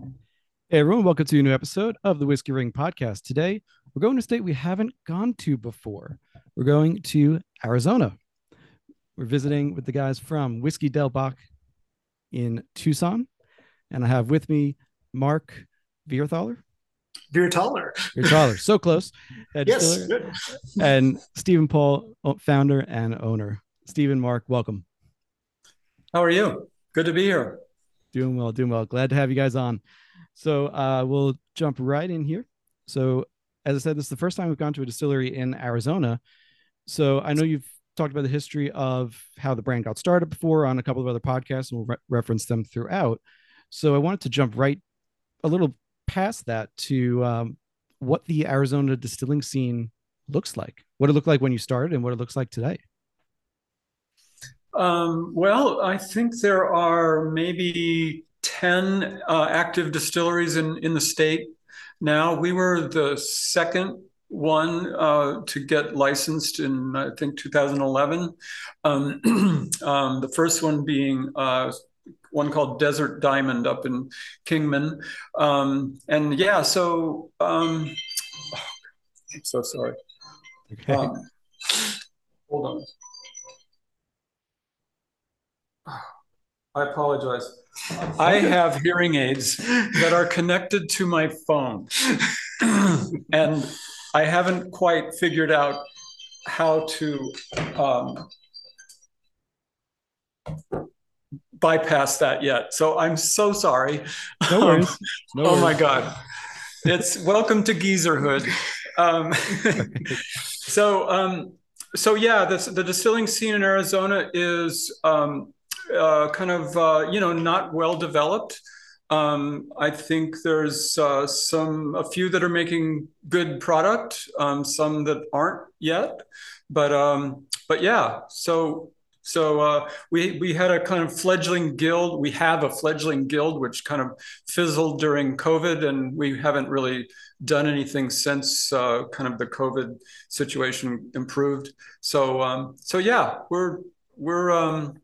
Hey everyone, welcome to a new episode of the Whiskey Ring Podcast. Today, we're going to a state we haven't gone to before. We're going to Arizona. We're visiting with the guys from Whiskey Del Bac in Tucson. And I have with me Mark Vierthaler. Viertaler. Viertaler, so close. head Yes. distiller, good. And Stephen Paul, founder and owner. Stephen, Mark, welcome. How are you? Good to be here. Doing well, doing well. Glad to have you guys on. So uh, we'll jump right in here. So, as I said, this is the first time we've gone to a distillery in Arizona. So, I know you've talked about the history of how the brand got started before on a couple of other podcasts, and we'll re- reference them throughout. So, I wanted to jump right a little past that to um, what the Arizona distilling scene looks like, what it looked like when you started, and what it looks like today. Um, well, I think there are maybe 10 uh, active distilleries in, in the state now. We were the second one uh, to get licensed in, I think, 2011. Um, um, the first one being uh, one called Desert Diamond up in Kingman. Um, and yeah, so um, I'm so sorry. Okay. Um, hold on. I apologize. I have hearing aids that are connected to my phone. and I haven't quite figured out how to um, bypass that yet. So I'm so sorry. no worries. No oh my. God. It's welcome to geezerhood. Um, so, um, so yeah, the, the distilling scene in Arizona is um, uh, kind of, uh, you know, not well developed. Um, I think there's uh, some, a few that are making good product, um, some that aren't yet, but, um, but yeah, so so uh, we we had a kind of fledgling guild. We have a fledgling guild, which kind of fizzled during COVID, and we haven't really done anything since uh, kind of the COVID situation improved. So um, so yeah, we're we're um,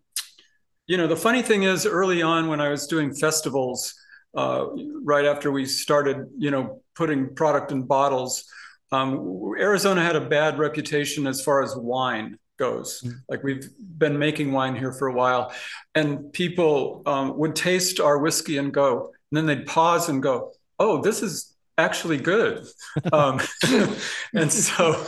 you know the funny thing is early on when I was doing festivals, uh, right after we started, you know, putting product in bottles, um, Arizona had a bad reputation as far as wine goes. Like we've been making wine here for a while, and people um, would taste our whiskey and go, and then they'd pause and go, "Oh, this is actually good." um, and so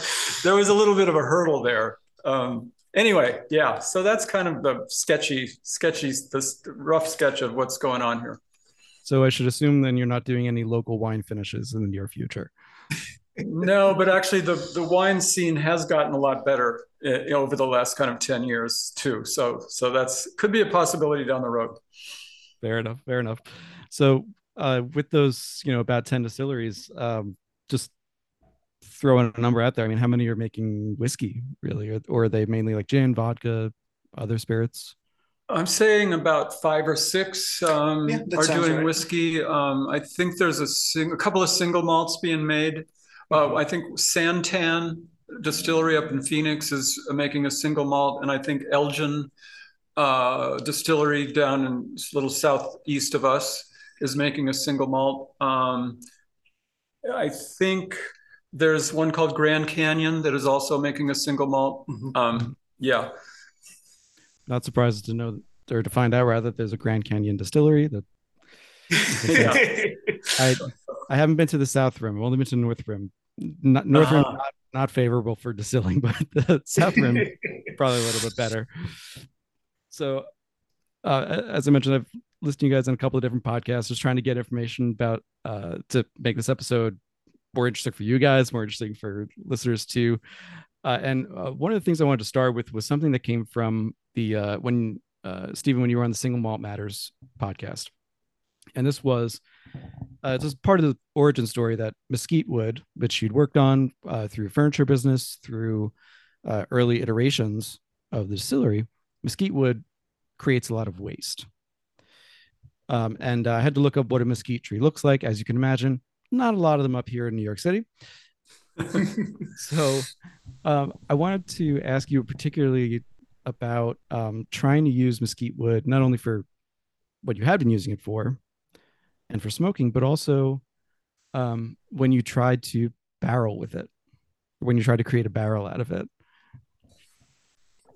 there was a little bit of a hurdle there. Um, anyway, yeah. So that's kind of the sketchy, sketchy, this rough sketch of what's going on here. So I should assume then you're not doing any local wine finishes in the near future. No, but actually, the the wine scene has gotten a lot better uh, over the last kind of ten years too. So so that's could be a possibility down the road. Fair enough. Fair enough. So uh, with those, you know, about 10 distilleries, um, just throwing a number out there. I mean, how many are making whiskey really? Or, or are they mainly like gin, vodka, other spirits? I'm saying about five or six um, Yeah, are doing right. whiskey. Um, I think there's a, sing- a couple of single malts being made. Uh, I think Santan Distillery up in Phoenix is making a single malt, and I think Elgin uh, Distillery down in a little southeast of us is making a single malt. Um, I think there's one called Grand Canyon that is also making a single malt. Mhm. Um, yeah. Not surprised to know or to find out rather that there's a Grand Canyon distillery that I I haven't been to the South Rim. I've only been to North Rim. Not North Rim Uh-huh. not, not favorable for distilling, but the South Rim probably a little bit better. So, uh, as I mentioned, I've listened to you guys on a couple of different podcasts, just trying to get information about uh, to make this episode more interesting for you guys, more interesting for listeners too. Uh, and uh, one of the things I wanted to start with was something that came from the uh, when uh, Stephen, when you were on the Single Malt Matters podcast, and this was uh, just part of the origin story that Mesquite Wood, which you'd worked on uh, through furniture business, through uh, early iterations of the distillery, Mesquite Wood creates a lot of waste. Um, and I had to look up what a mesquite tree looks like. As you can imagine, not a lot of them up here in New York City. So um, I wanted to ask you particularly about um, trying to use mesquite wood not only for what you had been using it for, and for smoking, but also um, when you tried to barrel with it, when you tried to create a barrel out of it.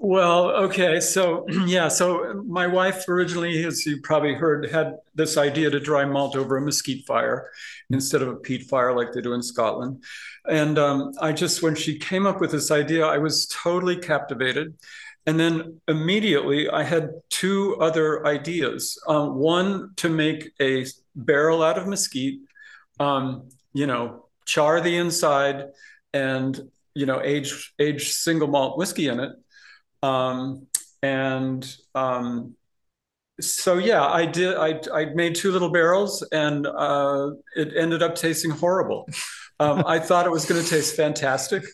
Well, okay. So, yeah. So, my wife originally, as you probably heard, had this idea to dry malt over a mesquite fire instead of a peat fire like they do in Scotland. And um, I just, when she came up with this idea, I was totally captivated. And then immediately I had two other ideas. Um, one to make a barrel out of mesquite, um, you know, char the inside and, you know, age, age single malt whiskey in it. Um, and um, so yeah, I did. I I made two little barrels, and uh, it ended up tasting horrible. Um, I thought it was going to taste fantastic,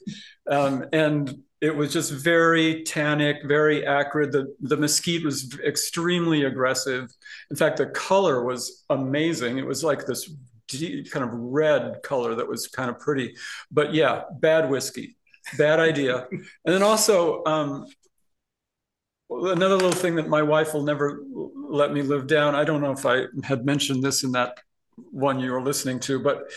um, and it was just very tannic, very acrid. The the mesquite was extremely aggressive. In fact, the color was amazing. It was like this deep, kind of red color that was kind of pretty. But yeah, bad whiskey, bad idea. and then also. Um, another little thing that my wife will never let me live down. I don't know if I had mentioned this in that one you were listening to, but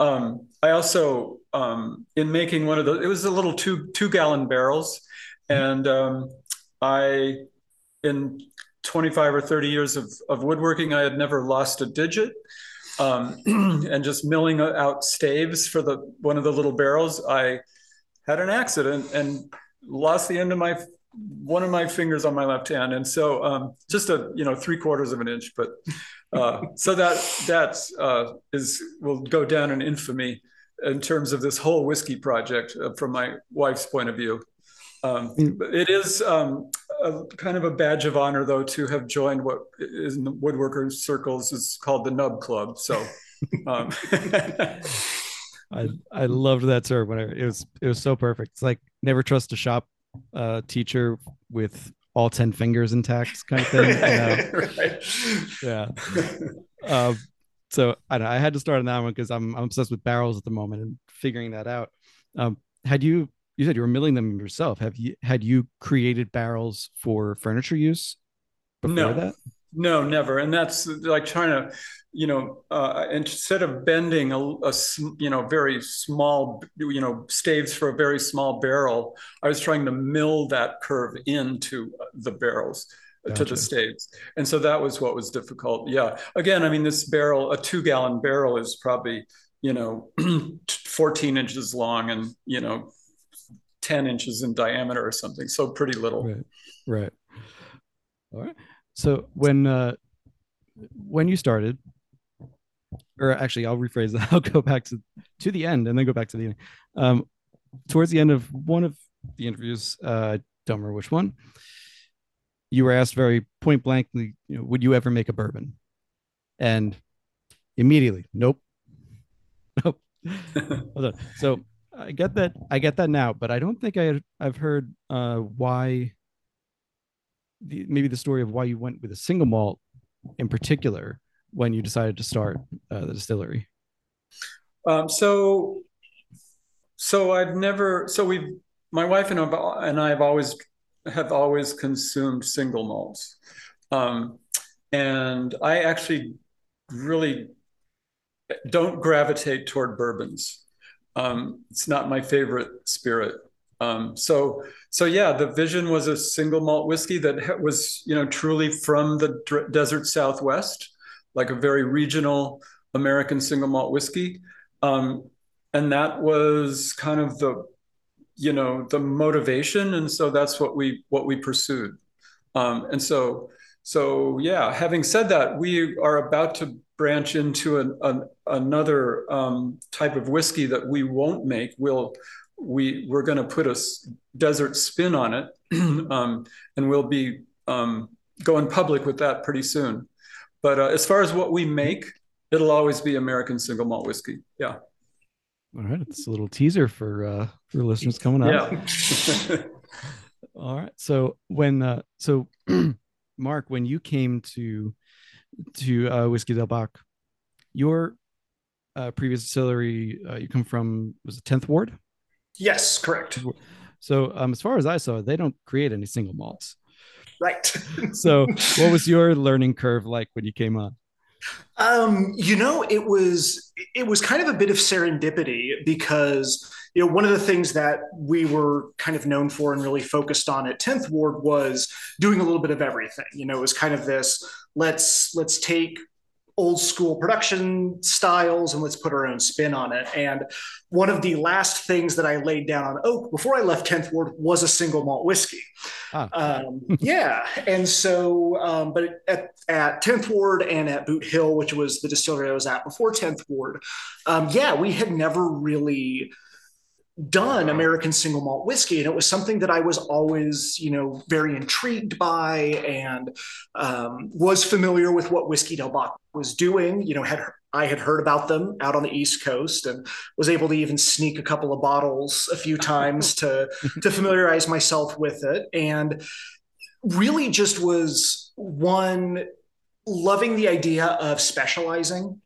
um, I also um, in making one of the it was a little two two gallon barrels, and um, I in 25 or 30 years of, of woodworking, I had never lost a digit. Um, and just milling out staves for the one of the little barrels, I had an accident and lost the end of my one of my fingers on my left hand, and so um, just a you know three quarters of an inch. But uh, so that that uh, is will go down in infamy in terms of this whole whiskey project uh, from my wife's point of view. Um, it is um, a, kind of a badge of honor, though, to have joined what is in the woodworker circles is called the Nub Club. So. Um, I I loved that term when it was it was so perfect. It's like never trust a shop uh, teacher with all 10 fingers intact kind of thing. right. Yeah. Uh, so I, know, I had to start on that one because I'm, I'm obsessed with barrels at the moment and figuring that out. Um, had you, you said you were milling them yourself. Have you, had you created barrels for furniture use before no. that? No, never. And that's like trying to you know, uh, instead of bending a, a, you know very small, you know, staves for a very small barrel, I was trying to mill that curve into the barrels. Gotcha. to the staves. And so that was what was difficult. Yeah. Again i mean this barrel a two gallon barrel is probably you know 14 inches long and you know 10 inches in diameter or something so pretty little. Right. Right. All right. So when uh when you started or actually I'll rephrase that. I'll go back to to the end and then go back to the um towards the end of one of the interviews, uh don't remember which one, you were asked very point blankly, you know, would you ever make a bourbon? And immediately, nope. Nope. Hold on. So I get that I get that now, but I don't think I I've heard uh why the, maybe the story of why you went with a single malt in particular when you decided to start uh, the distillery? Um, so, so I've never. So we've my wife and I, and I have always have always consumed single malts, um, and I actually really don't gravitate toward bourbons. Um, it's not my favorite spirit. Um, so, so yeah, the vision was a single malt whiskey that was, you know, truly from the desert Southwest, like a very regional American single malt whiskey. Um, and that was kind of the, you know, the motivation. And so that's what we, what we pursued. Um, and so, so yeah, having said that, we are about to branch into an, an, another um, type of whiskey that we won't make. We'll, we, we're going to put a desert spin on it. um, and we'll be um, going public with that pretty soon. But uh, as far as what we make, it'll always be American single malt whiskey. Yeah. All right, it's a little teaser for uh, for listeners coming up. Yeah. All right. So when uh, so Mark, when you came to to uh, Whiskey Del Bac, your uh, previous distillery, uh, you come from was it tenth ward? Yes, correct. So um, as far as I saw, they don't create any single malts. Right. so, what was your learning curve like when you came on? Um, you know, it was it was kind of a bit of serendipity because you know one of the things that we were kind of known for and really focused on at 10th Ward was doing a little bit of everything. You know, it was kind of this let's let's take old school production styles and let's put our own spin on it. And one of the last things that I laid down on oak before I left 10th Ward was a single malt whiskey. Ah. Um, yeah. And so, um, but at, at 10th Ward and at Boot Hill, which was the distillery I was at before 10th Ward, um, yeah, we had never really done American single malt whiskey. And it was something that I was always, you know, very intrigued by and um, was familiar with what Whiskey Del Bac was doing. You know, had I had heard about them out on the East Coast and was able to even sneak a couple of bottles a few times to to familiarize myself with it. And really just was one loving the idea of specializing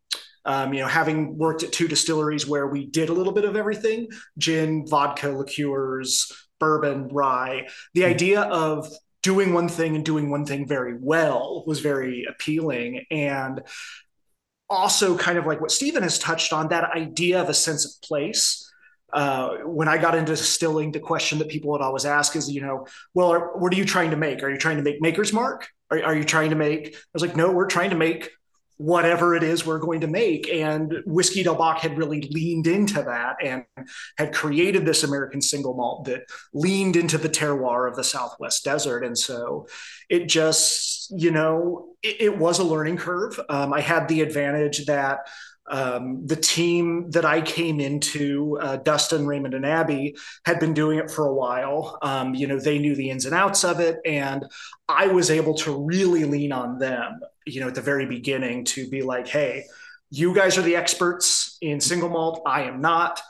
um, you know, having worked at two distilleries where we did a little bit of everything gin, vodka, liqueurs, bourbon, rye, the mm-hmm. idea of doing one thing and doing one thing very well was very appealing. And also, kind of like what Stephen has touched on, that idea of a sense of place. Uh, when I got into distilling, the question that people would always ask is, you know, well, are, what are you trying to make? Are you trying to make Maker's Mark? Are, are you trying to make? I was like, no, we're trying to make whatever it is we're going to make. And Whiskey Del Bac had really leaned into that and had created this American single malt that leaned into the terroir of the Southwest desert. And so it just, you know, it, it was a learning curve. Um, I had the advantage that um, the team that I came into, uh, Dustin, Raymond, and Abby, had been doing it for a while. Um, you know, they knew the ins and outs of it, and I was able to really lean on them. You know, at the very beginning, to be like, "Hey, you guys are the experts in single malt. I am not."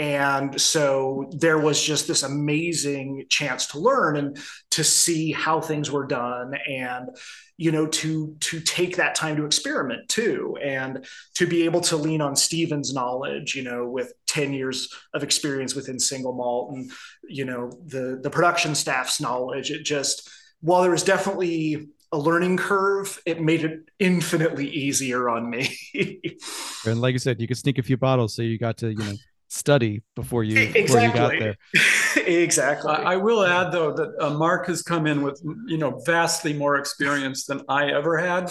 And so there was just this amazing chance to learn and to see how things were done and you know to to take that time to experiment too and to be able to lean on Stephen's knowledge you know with 10 years of experience within single malt and you know the the production staff's knowledge it just while there was definitely a learning curve, it made it infinitely easier on me. and like I said, you could sneak a few bottles, so you got to you know study before you exactly. before you got there. exactly. I, I, will add though that uh, Mark has come in with you know vastly more experience than I ever had,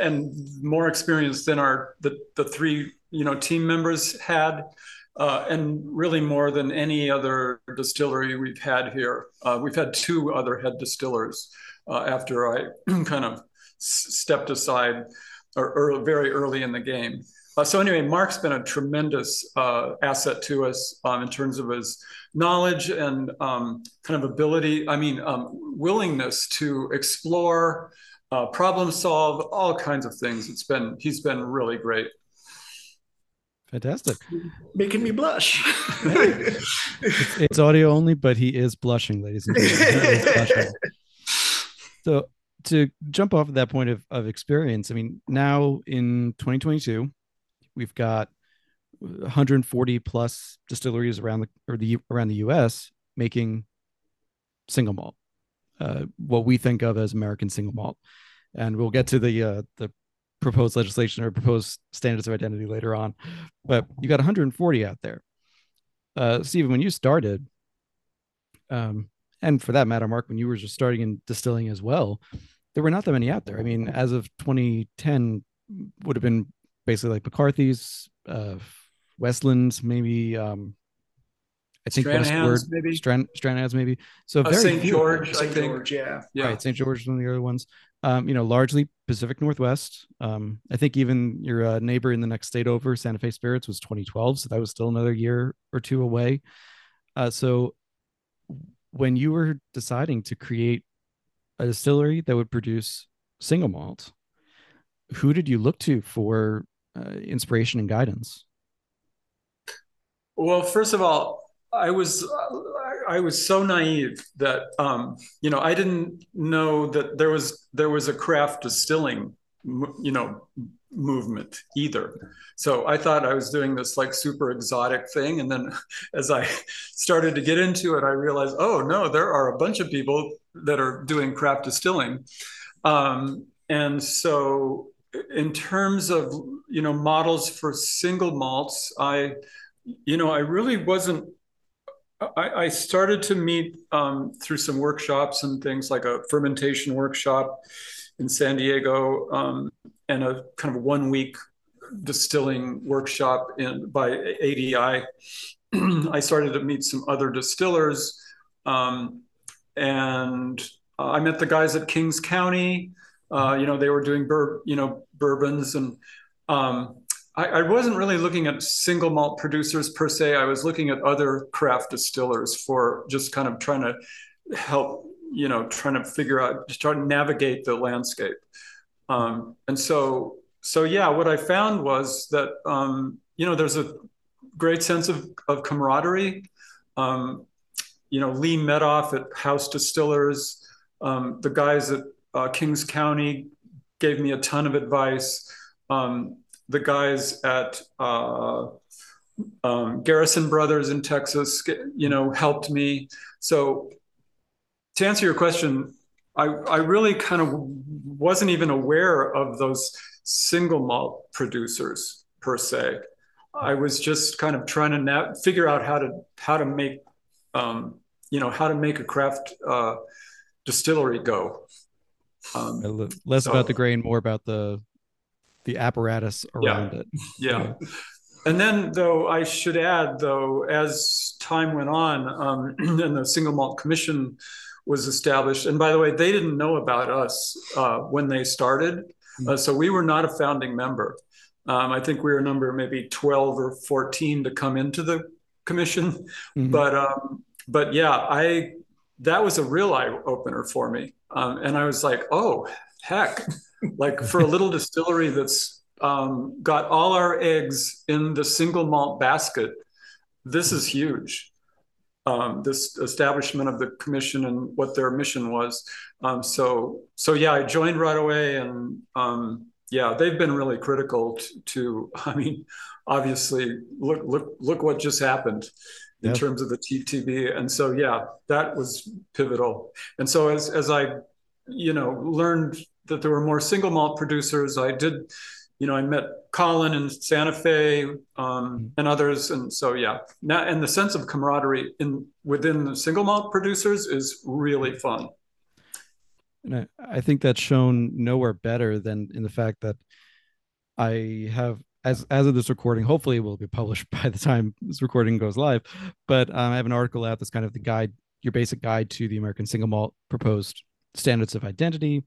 and more experience than our the the three you know team members had. Uh, and really more than any other distillery we've had here. Uh, we've had two other head distillers uh, after I kind of stepped aside or, or very early in the game. Uh, so anyway, Mark's been a tremendous uh, asset to us um, in terms of his knowledge and um, kind of ability. I mean, um, willingness to explore, uh, problem solve, all kinds of things. It's been he's been really great. Fantastic, making me blush. it's, it's, audio only, but he is blushing, ladies and gentlemen. So to jump off of that point of, of experience, I mean, now in 2022, We've got 140 plus distilleries around the or the around the U.S. making single malt, uh, what we think of as American single malt, and we'll get to the uh, the proposed legislation or proposed standards of identity later on. But you got 140 out there. Uh, Stephen, when you started, um, and for that matter, Mark, when you were just starting in distilling as well, there were not that many out there. I mean, as of 2010, would have been basically like McCarthy's, uh, Westlands, maybe. Um, I think Stranahan's, maybe Stran Stranahan's, maybe. So uh, St. George, St. George, yeah, yeah. Right, St. George is one of the other ones. Um, you know, largely Pacific Northwest. Um, I think even your uh, neighbor in the next state over, Santa Fe Spirits, was 2012, so that was still another year or two away. Uh, so when you were deciding to create a distillery that would produce single malt, who did you look to for uh, inspiration and guidance? Well, first of all, I was I was so naive that um, you know I didn't know that there was there was a craft distilling you know movement either. So I thought I was doing this like super exotic thing, and then as I started to get into it, I realized oh no, there are a bunch of people that are doing craft distilling, um, and so in terms of you know models for single malts, I you know I really wasn't. I, started to meet um, through some workshops and things like a fermentation workshop in San Diego um, and a kind of one week distilling workshop in by ADI. I started to meet some other distillers, um, and I met the guys at Kings County. Uh, you know, they were doing bur- you know bourbons, and um, I, I, wasn't really looking at single malt producers per se. I was looking at other craft distillers for just kind of trying to help, you know, trying to figure out, just trying to navigate the landscape. Um, and so, so yeah, what I found was that um, you know there's a great sense of, of camaraderie. Um, you know, Lee Medoff at House Distillers, um, the guys at uh, Kings County gave me a ton of advice. Um, the guys at uh, um, Garrison Brothers in Texas, you know, helped me. So to answer your question, I, I really kind of wasn't even aware of those single malt producers per se. I was just kind of trying to na- figure out how to how to make um, you know how to make a craft uh, distillery go. Um, Less so, about the grain, more about the the apparatus around yeah, it. Yeah. yeah. And then, though, I should add, though, as time went on, um, and the single malt commission was established. And by the way, they didn't know about us uh, when they started, mm-hmm. uh, so we were not a founding member. Um, I think we were number maybe 12 or 14 to come into the commission. Mm-hmm. But um, but yeah, I that was a real eye opener for me. Um, and I was like, oh heck, like for a little distillery that's um, got all our eggs in the single malt basket, this is huge. Um, this establishment of the commission and what their mission was. Um, so so yeah, I joined right away and um, yeah, they've been really critical to, to, I mean, obviously, look, look, look what just happened in yep. terms of the TTB. And so, yeah, that was pivotal. And so as, as I, you know, learned that there were more single malt producers, I did, you know, I met Colin in Santa Fe um, mm-hmm. and others. And so, yeah, now, and the sense of camaraderie in within the single malt producers is really fun. And I, I think that's shown nowhere better than in the fact that I have as as of this recording, hopefully it will be published by the time this recording goes live. But um, I have an article out that's kind of the guide, your basic guide to the American single malt proposed standards of identity.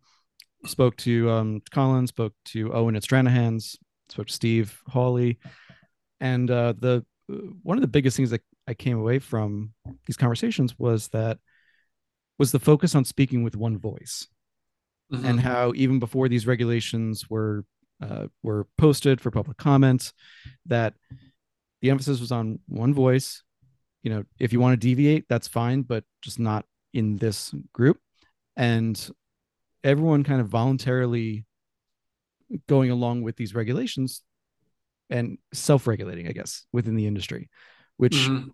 Spoke to um, Colin, spoke to Owen at Stranahan's, spoke to Steve Hawley, and uh, the one of the biggest things that I came away from these conversations was that was the focus on speaking with one voice. Mm-hmm. and how even before these regulations were uh, were posted for public comment that the emphasis was on one voice. You know if you want to deviate that's fine but just not in this group. And everyone kind of voluntarily going along with these regulations and self-regulating i guess within the industry which mm-hmm.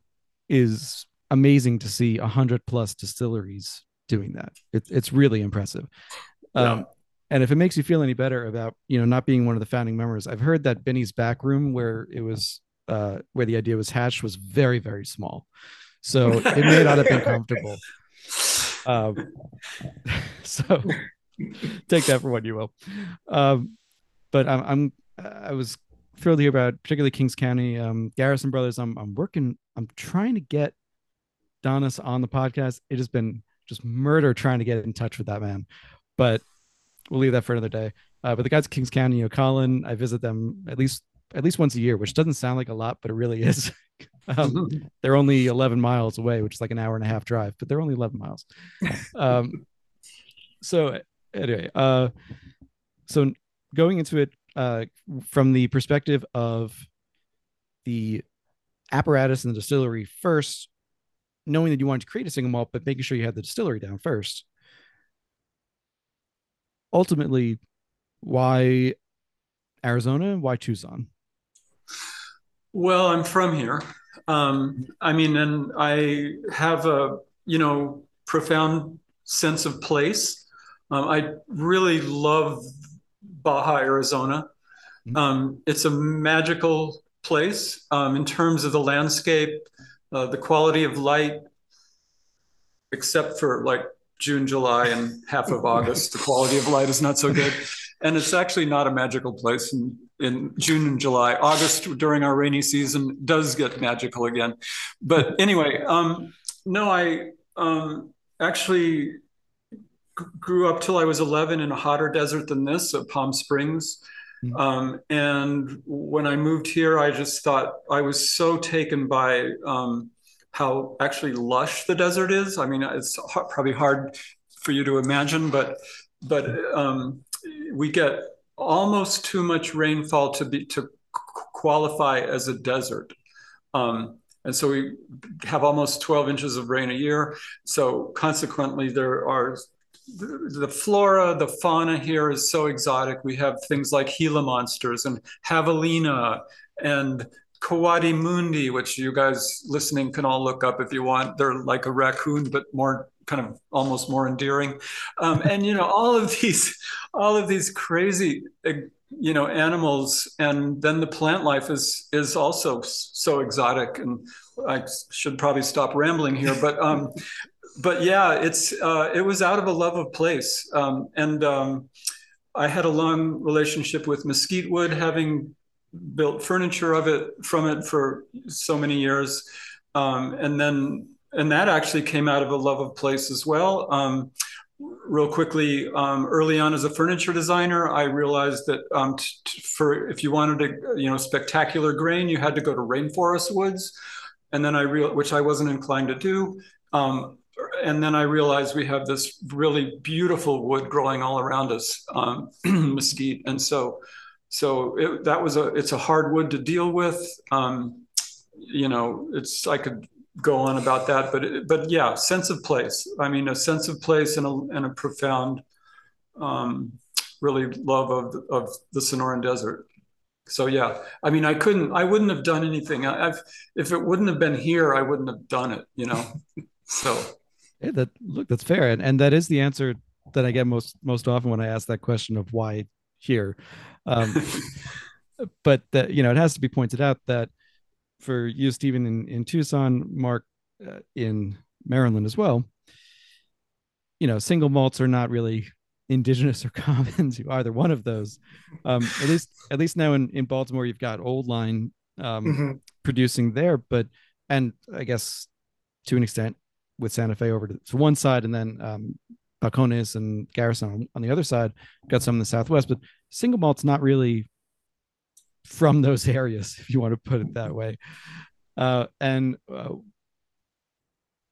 is amazing to see a hundred plus distilleries doing that. It's it's really impressive. Yeah. Um, and if it makes you feel any better about you know not being one of the founding members, I've heard that Benny's back room where it was uh, where the idea was hatched was very very small, so it may not have been comfortable. Um, so take that for what you will. Um, but I'm, I'm I was thrilled to hear about particularly Kings County, um, Garrison Brothers. I'm I'm working. I'm trying to get Donis on the podcast. It has been just murder trying to get in touch with that man, but we'll leave that for another day. Uh, but the guys at Kings County, you know, Colin, I visit them at least at least once a year, which doesn't sound like a lot, but it really is. um, they're only 11 miles away, which is like an hour and a half drive, but they're only 11 miles. Um, so anyway, uh, so going into it uh, from the perspective of the apparatus and the distillery first, knowing that you wanted to create a single malt, but making sure you had the distillery down first. Ultimately, why Arizona? Why Tucson? Well, I'm from here. Um, I mean, and I have a you know profound sense of place. Um, I really love Baja, Arizona. Mm-hmm. Um, it's a magical place um, in terms of the landscape, uh, the quality of light, except for like June, July, and half of August. the quality of light is not so good. And it's actually not a magical place in, in June and July. August, during our rainy season, does get magical again. But anyway, um, no, I um, actually grew up till I was 11 in a hotter desert than this at Palm Springs. Mm-hmm. Um, and when I moved here, I just thought I was so taken by um, how actually lush the desert is. I mean, it's probably hard for you to imagine, but but um, we get almost too much rainfall to be to qualify as a desert. Um, and so we have almost 12 inches of rain a year. So consequently, there are the flora, the fauna here is so exotic. We have things like Gila monsters and javelina and coatimundi, which you guys listening can all look up if you want. They're like a raccoon, but more kind of almost more endearing. Um, and you know, all of these, all of these crazy, you know, animals, and then the plant life is is also so exotic. And I should probably stop rambling here, but um, but yeah, it's uh, it was out of a love of place, um, and um, I had a long relationship with mesquite wood, having built furniture of it from it for so many years, um, and then and that actually came out of a love of place as well. Um, real quickly, um, early on as a furniture designer, I realized that um, t- t- for if you wanted a you know spectacular grain, you had to go to rainforest woods, and then I real which I wasn't inclined to do. Um, and then I realized we have this really beautiful wood growing all around us, um, mesquite, and so so it, that was a it's a hard wood to deal with. Um, you know, it's I could go on about that, but it, but yeah, sense of place. I mean, a sense of place and a and a profound, um, really love of of the Sonoran Desert. So yeah, I mean, I couldn't, I wouldn't have done anything. I, I've if it wouldn't have been here, I wouldn't have done it. You know, so. That look, that's fair, and and that is the answer that I get most most often when I ask that question of why here. Um, but that you know, it has to be pointed out that for you, Stephen, in, in Tucson, Mark uh, in Maryland as well, you know, single malts are not really indigenous or common to either one of those. Um, at least, at least now in, in Baltimore, you've got Old Line um, mm-hmm. producing there, but and I guess to an extent with Santa Fe over to, to one side, and then um, Balcones and Garrison on, on the other side. Got some in the Southwest, but single malt's not really from those areas, if you want to put it that way. Uh, and uh,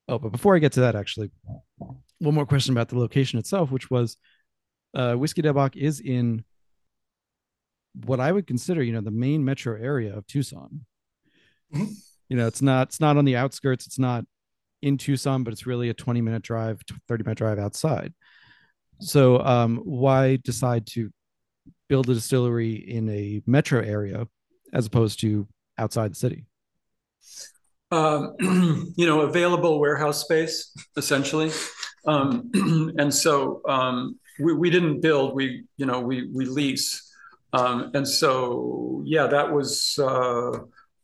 oh, but before I get to that, actually, one more question about the location itself, which was uh, Whiskey Del Bac is in what I would consider, you know, the main metro area of Tucson. Mm-hmm. You know, it's not it's not on the outskirts. It's not in Tucson, but it's really a 20 minute drive, 30 minute drive outside. So, um, why decide to build a distillery in a metro area as opposed to outside the city? Um, you know, available warehouse space, essentially. Um, and so um, we, we didn't build, we, you know, we, we lease. Um, and so, yeah, that was, uh,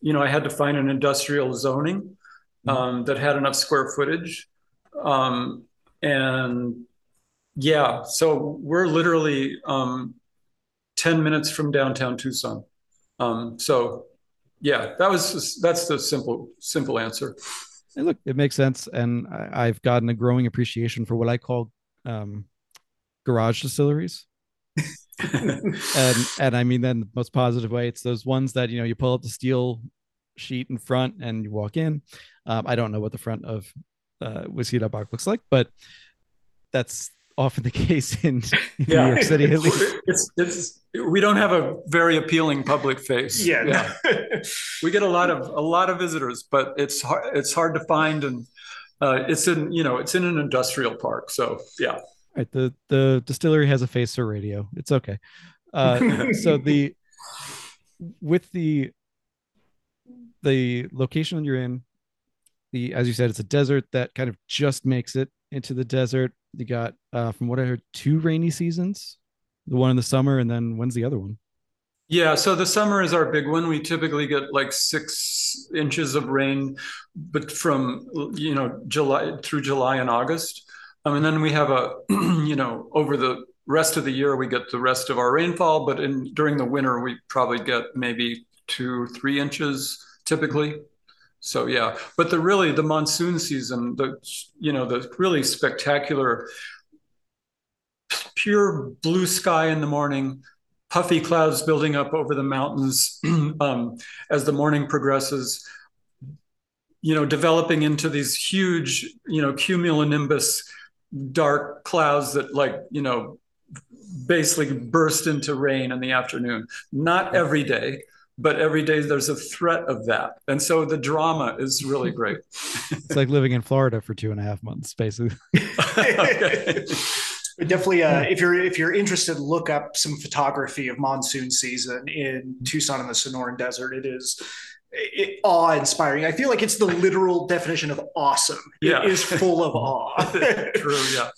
you know, I had to find an industrial zoning. Um, that had enough square footage. Um, and yeah, so we're literally um, 10 minutes from downtown Tucson. Um, so yeah, that was that's the simple simple answer. And look, it makes sense, and I, have gotten a growing appreciation for what I call um, garage distilleries. and and I mean that in the most positive way. It's those ones that you know you pull up the steel sheet in front and you walk in. Um, I don't know what the front of uh, Whiskey Del Bac looks like, but that's often the case in, in yeah. New York City. At least it's it's we don't have a very appealing public face. Yeah, yeah. we get a lot of a lot of visitors, but it's hard it's hard to find, and uh, it's in you know it's in an industrial park. So yeah, right. The the distillery has a face for radio. It's okay. Uh, so the with the the location you're in, the as you said, it's a desert that kind of just makes it into the desert you got, uh, from what I heard, two rainy seasons the one in the summer, and then when's the other one? Yeah, so the summer is our big one. We typically get like six inches of rain, but from you know July through July and August, um, and then we have a you know over the rest of the year we get the rest of our rainfall. But in during the winter we probably get maybe two three inches typically. So yeah, but the really the monsoon season, the you know the really spectacular, pure blue sky in the morning puffy clouds building up over the mountains um, as the morning progresses you know developing into these huge you know cumulonimbus dark clouds that like you know basically burst into rain in the afternoon not every day but every day there's a threat of that. And so the drama is really great. It's like living in florida for two and a half months basically. Definitely uh, if you're if you're interested look up some photography of monsoon season in tucson in the sonoran desert. It is it, awe-inspiring. I feel like it's the literal definition of awesome. Yeah. it is full of awe. True yeah.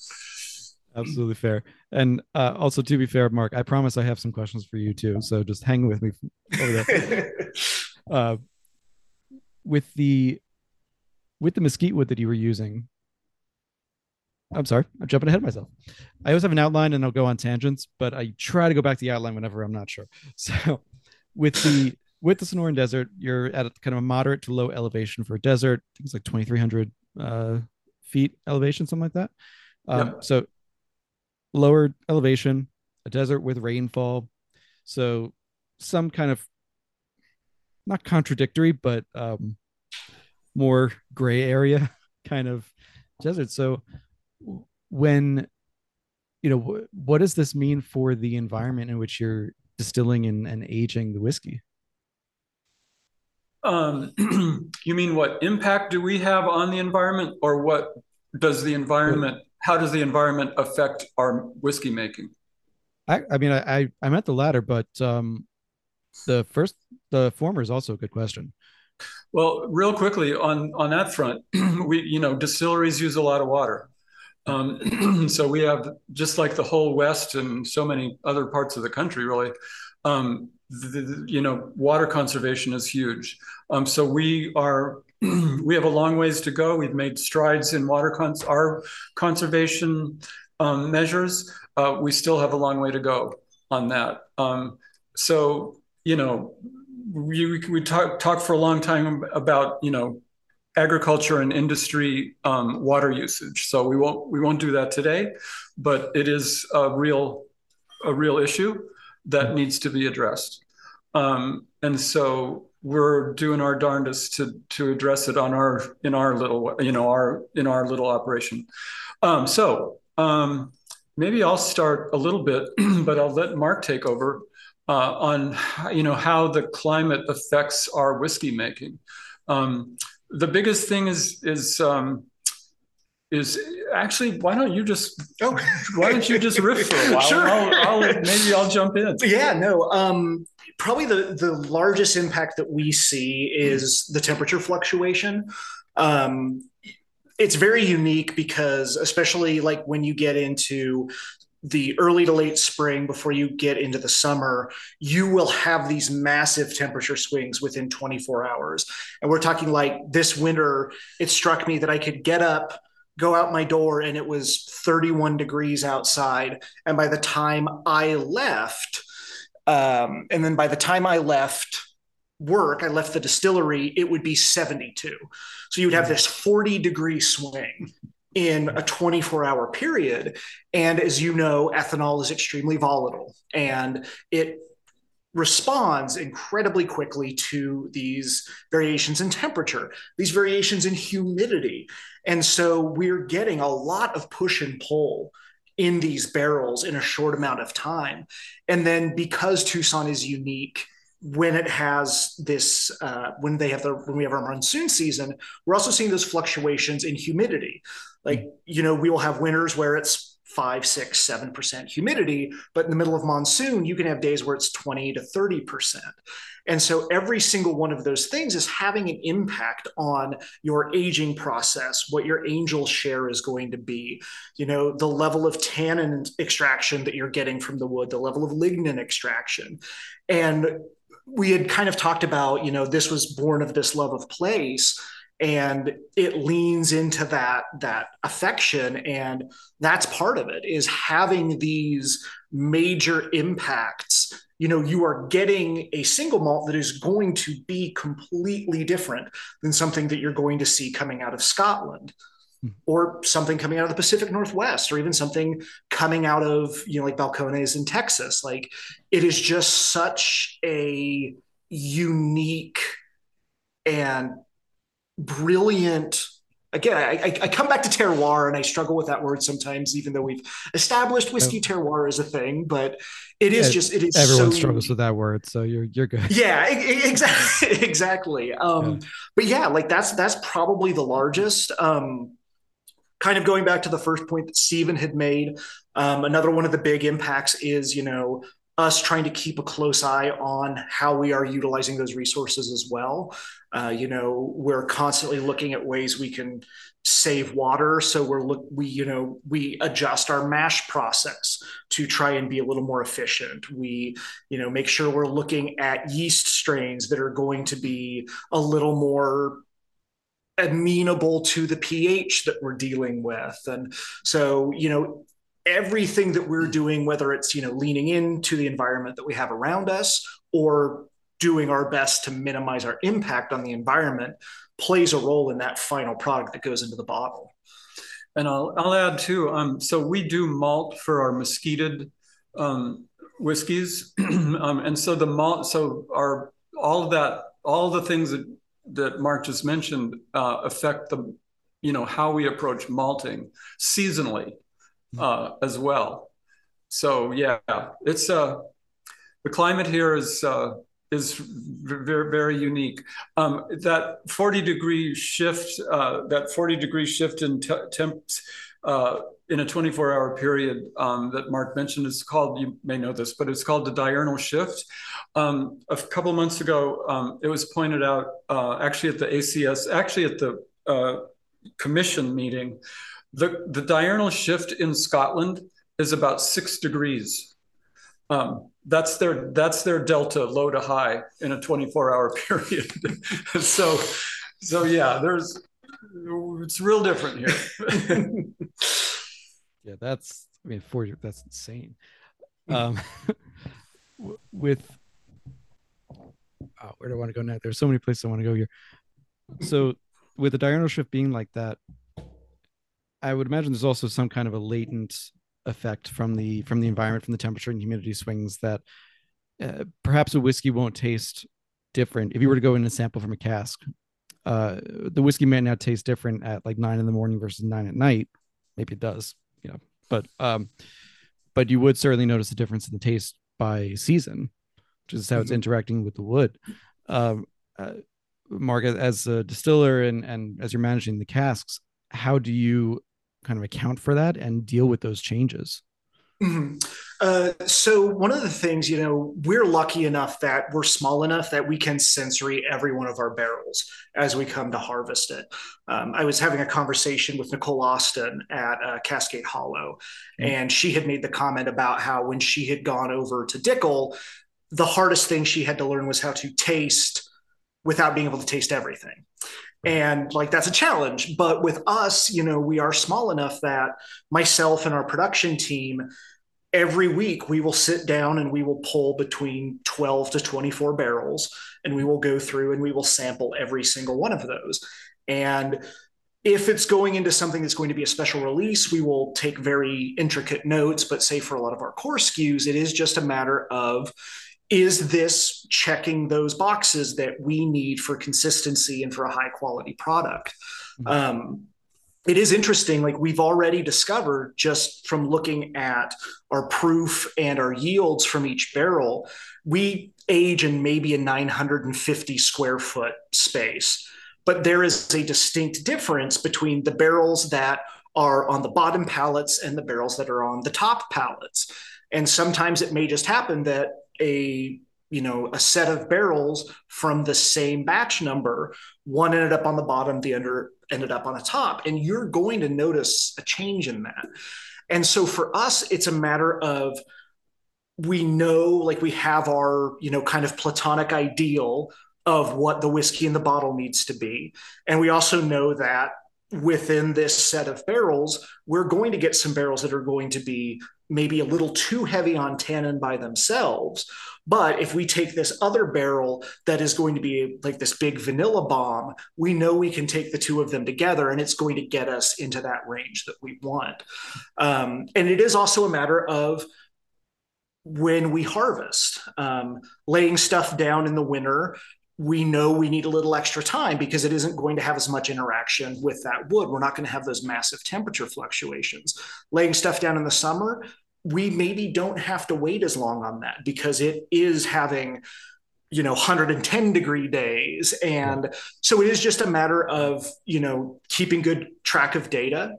Absolutely fair and uh, also to be fair mark i promise i have some questions for you too so just hang with me over there uh, with the with the mesquite wood that you were using I'm sorry, I'm jumping ahead of myself. I always have an outline and I'll go on tangents, but I try to go back to the outline whenever I'm not sure. So with the with the Sonoran Desert, you're at a kind of a moderate to low elevation for a desert. I think it's like 2,300 uh, feet elevation, something like that. Um, yep. So lower elevation, a desert with rainfall. So some kind of not contradictory, but um, more gray area kind of desert. So when you know what does this mean for the environment in which you're distilling and, and aging the whiskey um, you mean what impact do we have on the environment or what does the environment how does the environment affect our whiskey making i i mean i i meant the latter but um the first the former is also a good question well real quickly on on that front we you know distilleries use a lot of water um, so we have just like the whole West and so many other parts of the country, really. Um, the, the, you know, water conservation is huge. Um, so we are we have a long ways to go. We've made strides in water cons- our conservation um, measures. Uh, we still have a long way to go on that. Um, so you know, we we talk talk for a long time about you know agriculture and industry um, water usage. So we won't we won't do that today, but it is a real a real issue that needs to be addressed. Um, and so we're doing our darndest to to address it on our in our little you know our in our little operation. Um, so um, maybe I'll start a little bit, but I'll let Mark take over uh, on you know how the climate affects our whiskey making. Um, the biggest thing is is um, is actually why don't you just oh. why don't you just riff for a while? Sure. I'll, I'll, maybe I'll jump in. Yeah, no. Um, probably the the largest impact that we see is the temperature fluctuation. Um, it's very unique because especially like when you get into the early to late spring before you get into the summer, you will have these massive temperature swings within 24 hours. And we're talking like this winter, it struck me that I could get up, go out my door, and it was 31 degrees outside. And by the time I left, um, and then by the time I left, work, I left the distillery, it would be 72. So you would have this 40 degree swing in a 24 hour period. And as you know, ethanol is extremely volatile and it responds incredibly quickly to these variations in temperature, these variations in humidity. And so we're getting a lot of push and pull in these barrels in a short amount of time. And then because Tucson is unique, when it has this uh, when they have the when we have our monsoon season we're also seeing those fluctuations in humidity like you know we will have winters where it's five, six, seven percent humidity. But in the middle of monsoon, you can have days where it's 20 to 30 percent. And so every single one of those things is having an impact on your aging process, what your angel share is going to be, you know, the level of tannin extraction that you're getting from the wood, the level of lignin extraction. And we had kind of talked about, you know, this was born of this love of place and it leans into that that affection. And that's part of it is having these major impacts. You know you are getting a single malt that is going to be completely different than something that you're going to see coming out of Scotland hmm. or something coming out of the Pacific Northwest or even something coming out of you know like Balcones in Texas. Like it is just such a unique and brilliant again, I, I, come back to terroir and I struggle with that word sometimes, even though we've established whiskey terroir as a thing, but it is yeah, just, it is everyone so, struggles with that word. So you're, you're good. Yeah, exactly. exactly. Um, yeah. but yeah, like that's, that's probably the largest, um, kind of going back to the first point that Stephen had made. Um, another one of the big impacts is, you know, us trying to keep a close eye on how we are utilizing those resources as well. Uh, you know, we're constantly looking at ways we can save water. So we're look we you know we adjust our mash process to try and be a little more efficient. We you know make sure we're looking at yeast strains that are going to be a little more amenable to the pH that we're dealing with. And so, you know, everything that we're doing, whether it's you know leaning into the environment that we have around us or doing our best to minimize our impact on the environment, plays a role in that final product that goes into the bottle. And I'll, I'll add too. Um, so we do malt for our mesquited um, whiskeys, um, and so the malt, so our all of that, all the things that that Mark just mentioned uh, affect the, you know, how we approach malting seasonally uh, as well. So yeah, it's uh, the climate here is uh, is very very unique. Um, that forty degree shift, uh, that forty degree shift in temps uh, in a twenty four hour period um, that Mark mentioned is called. You may know this, but it's called the diurnal shift. Um, a couple months ago, um, it was pointed out uh, actually at the ACS, actually at the uh, commission meeting the, the diurnal shift in Scotland is about six degrees. Um, that's their that's their delta low to high in a 24 hour period. so so yeah, there's it's real different here. yeah, that's I mean 40 that's insane. Um, with oh, where do I want to go now? There's so many places I want to go here. So with the diurnal shift being like that, I would imagine there's also some kind of a latent effect from the from the environment, from the temperature and humidity swings that uh, perhaps a whiskey won't taste different if you were to go in and sample from a cask. Uh, the whiskey may now taste different at like nine in the morning versus nine at night. Maybe it does, you know, but um, but you would certainly notice a difference in the taste by season, which is how mm-hmm. it's interacting with the wood. Um, uh, Mark, as a distiller and and as you're managing the casks, how do you kind of account for that and deal with those changes? Mm-hmm. Uh, so one of the things, you know, we're lucky enough that we're small enough that we can sensory every one of our barrels as we come to harvest it. Um, I was having a conversation with Nicole Austin at uh, Cascade Hollow, mm-hmm. and she had made the comment about how when she had gone over to Dickel, the hardest thing she had to learn was how to taste without being able to taste everything and like that's a challenge but with us you know we are small enough that myself and our production team every week we will sit down and we will pull between 12 to 24 barrels and we will go through and we will sample every single one of those and if it's going into something that's going to be a special release, we will take very intricate notes. But say for a lot of our core SKUs, it is just a matter of is this checking those boxes that we need for consistency and for a high quality product? Mm-hmm. Um, it is interesting, like we've already discovered just from looking at our proof and our yields from each barrel, we age in maybe a 950 square foot space. But there is a distinct difference between the barrels that are on the bottom pallets and the barrels that are on the top pallets. And sometimes it may just happen that a you know a set of barrels from the same batch number. One ended up on the bottom the other ended up on the top and you're going to notice a change in that. And so for us it's a matter of we know like we have our you know kind of platonic ideal of what the whiskey in the bottle needs to be. And we also know that within this set of barrels we're going to get some barrels that are going to be maybe a little too heavy on tannin by themselves but if we take this other barrel that is going to be like this big vanilla bomb, we know we can take the two of them together and it's going to get us into that range that we want. Um, and it is also a matter of when we harvest, um, laying stuff down in the winter. We know we need a little extra time because it isn't going to have as much interaction with that wood. We're not going to have those massive temperature fluctuations. Laying stuff down in the summer, we maybe don't have to wait as long on that because it is having you know 110 degree days and so it is just a matter of you know keeping good track of data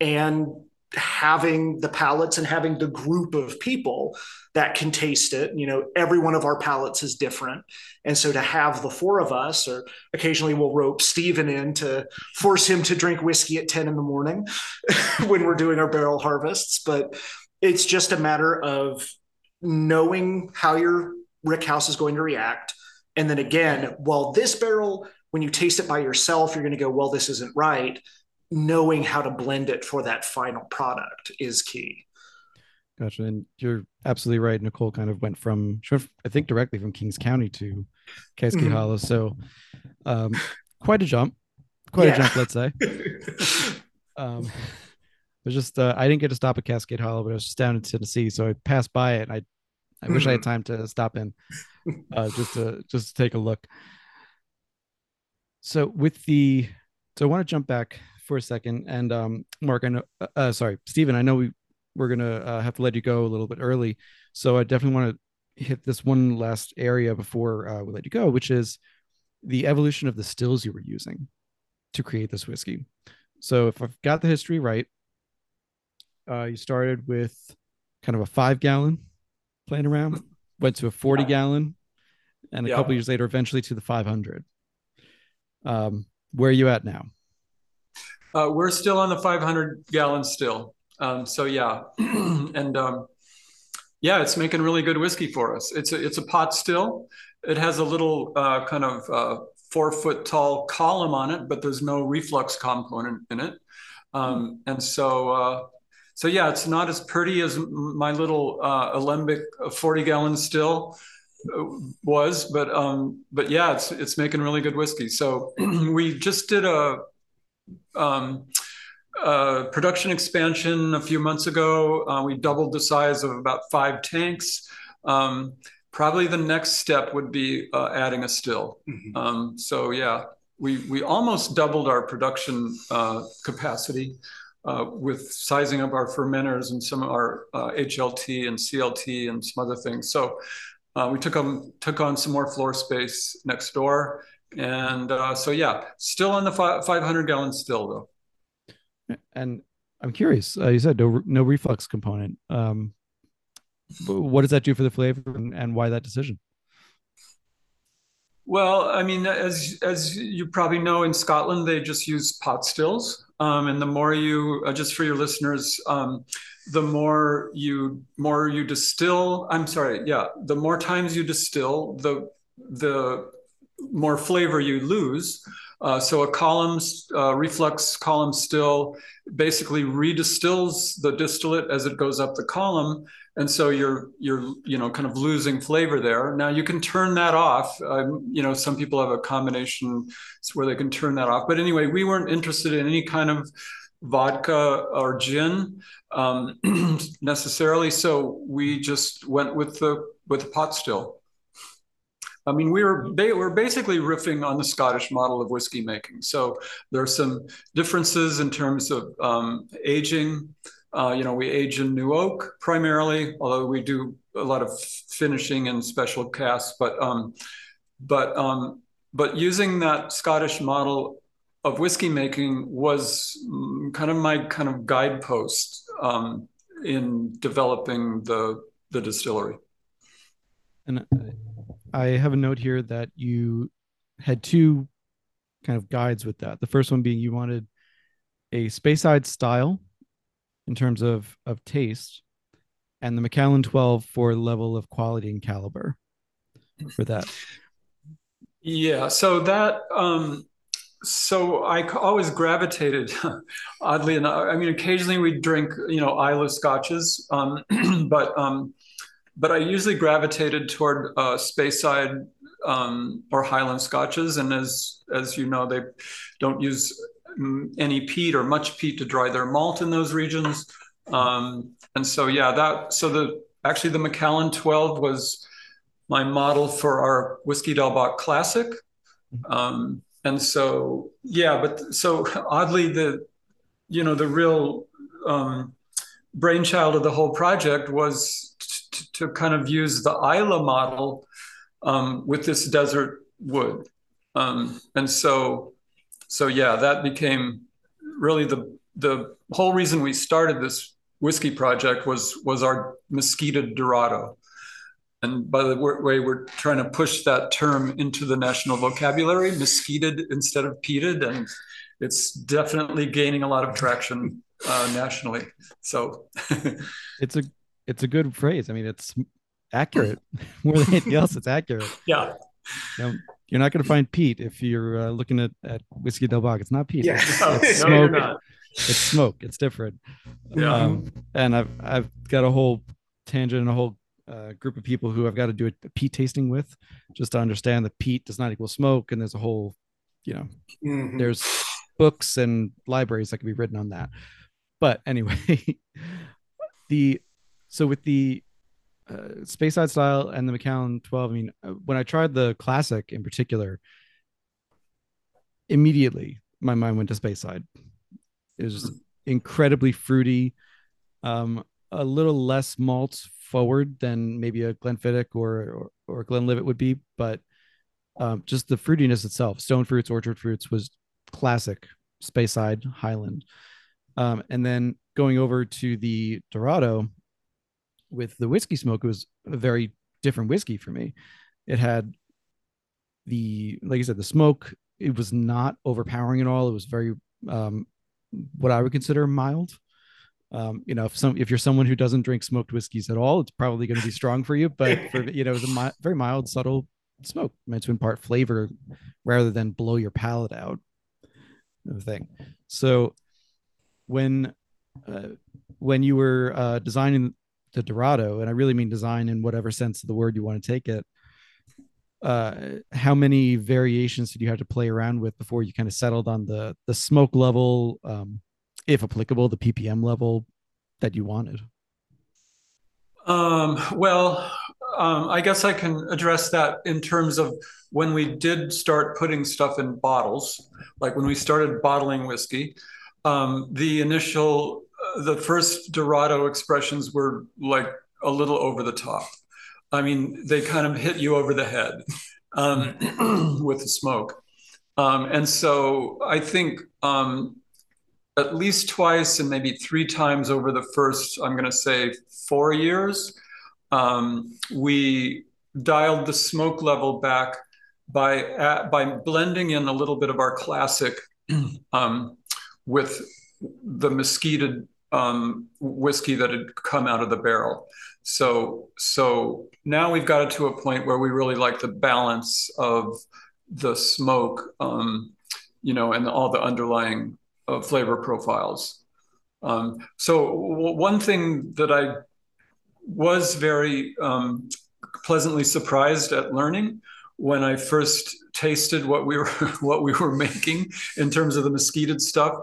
and having the palates and having the group of people that can taste it you know every one of our palates is different and so to have the four of us or occasionally we'll rope Stephen in to force him to drink whiskey at 10 in the morning when we're doing our barrel harvests but it's just a matter of knowing how your rick house is going to react. And then again, while this barrel, when you taste it by yourself, you're going to go, well, this isn't right. Knowing how to blend it for that final product is key. Gotcha. And you're absolutely right. Nicole kind of went from, I think, directly from Kings County to Cascade mm-hmm. Hollow. So, um, quite a jump, quite yeah. a jump, let's say. um, was just uh, I didn't get to stop at Cascade Hollow, but I was just down in Tennessee, so I passed by it. And I I wish I had time to stop in, uh, just to just to take a look. So with the so I want to jump back for a second, and um, Mark, I know, uh, uh sorry, Stephen, I know we we're gonna uh, have to let you go a little bit early, so I definitely want to hit this one last area before uh, we let you go, which is the evolution of the stills you were using to create this whiskey. So if I've got the history right, uh, you started with kind of a five gallon playing around, went to a 40 yeah. gallon, and a yeah. couple years later, eventually to the 500. Um, where are you at now? Uh, we're still on the 500 gallon still. Um, so yeah, and um, yeah, it's making really good whiskey for us. It's a it's a pot still. It has a little uh, kind of uh, four foot tall column on it, but there's no reflux component in it. Um, and so uh, so yeah, it's not as pretty as my little uh, alembic 40 gallon still uh, was, but um, but yeah, it's it's making really good whiskey. So we just did a, um, a production expansion a few months ago. Uh, we doubled the size of about five tanks. Um, probably the next step would be uh, adding a still. Mm-hmm. Um, so yeah, we we almost doubled our production uh, capacity uh, with sizing up our fermenters and some of our uh, HLT and CLT and some other things. So uh, we took on took on some more floor space next door, and uh, so yeah, still on the fi- 500 gallon still though. And I'm curious. Uh, you said no no reflux component. Um, what does that do for the flavor, and, and why that decision? Well, I mean, as as you probably know, in Scotland they just use pot stills, um, and the more you, uh, just for your listeners, um, the more you more you distill. I'm sorry, yeah, the more times you distill, the the more flavor you lose. Uh, so a column, uh, reflux column still basically redistills the distillate as it goes up the column, and so you're you're you know kind of losing flavor there. Now you can turn that off. Um, you know, some people have a combination where they can turn that off. But anyway, we weren't interested in any kind of vodka or gin um, necessarily, so we just went with the with the pot still. I mean, we were were basically riffing on the Scottish model of whiskey making. So there are some differences in terms of um, aging. Uh, you know, we age in new oak primarily, although we do a lot of finishing and special casks. But um, but um, but using that Scottish model of whiskey making was kind of my kind of guidepost um, in developing the the distillery. And I have a note here that you had two kind of guides with that. The first one being you wanted a Speyside style in terms of of taste, and the Macallan 12 for level of quality and caliber for that. Yeah, so that um so I always gravitated, oddly enough. I mean, occasionally we drink, you know, Islay scotches, um, but um, but I usually gravitated toward uh, Speyside um, or Highland scotches, and as as you know, they don't use mm, any peat or much peat to dry their malt in those regions, um, and so yeah, that so the actually the Macallan 12 was my model for our whiskey Del Bac Classic. Um, and so yeah but so oddly the you know the real um, brainchild of the whole project was to kind of use the Islay model um, with this desert wood um, and so so yeah that became really the the whole reason we started this whiskey project was was our mesquite dorado and by the way, we're trying to push that term into the national vocabulary, mesquited instead of peated, and it's definitely gaining a lot of traction uh, nationally. So it's a it's a good phrase. I mean, it's accurate more than anything else. It's accurate. Yeah. Know, you're not going to find peat if you're uh, looking at, at whiskey Del Bac. It's not peat. Yeah. It's, no, smoke. It's smoke. It's different. Yeah. Um, and I've I've got a whole tangent and a whole uh, group of people who I've got to do a peat tasting with, just to understand that peat does not equal smoke, and there's a whole, you know, mm-hmm. there's books and libraries that can be written on that. But anyway, the so with the uh, Side style and the Macallan 12, I mean, uh, when I tried the classic in particular, immediately my mind went to Speyside. It was incredibly fruity, um, a little less malts forward than maybe a Glenfiddich or or, or Glenlivet would be, but um, just the fruitiness itself, stone fruits, orchard fruits, was classic Speyside Highland. Um, and then going over to the Dorado with the whiskey smoke, it was a very different whiskey for me. It had the, like I said, the smoke. It was not overpowering at all. It was very, um, what I would consider mild um, you know, if some if you're someone who doesn't drink smoked whiskeys at all, it's probably going to be strong for you. But for you know, it was a mi- very mild, subtle smoke meant to impart flavor rather than blow your palate out. Thing. So when uh, when you were uh, designing the Dorado, and I really mean design in whatever sense of the word you want to take it, uh, how many variations did you have to play around with before you kind of settled on the the smoke level? Um, if applicable, the ppm level that you wanted? Um, well, um, I guess I can address that in terms of when we did start putting stuff in bottles, like when we started bottling whiskey. Um, the initial, the first Dorado expressions were like a little over the top. I mean, they kind of hit you over the head um, with the smoke. Um, and so I think um, at least twice and maybe three times over the first, I'm going to say, four years, um, we dialed the smoke level back by uh, by blending in a little bit of our classic um, with the mesquited um, whiskey that had come out of the barrel. So so now we've got it to a point where we really like the balance of the smoke, um, you know, and all the underlying uh, flavor profiles. Um, so w- one thing that I was very um, pleasantly surprised at learning when I first tasted what we were what we were making in terms of the mesquited stuff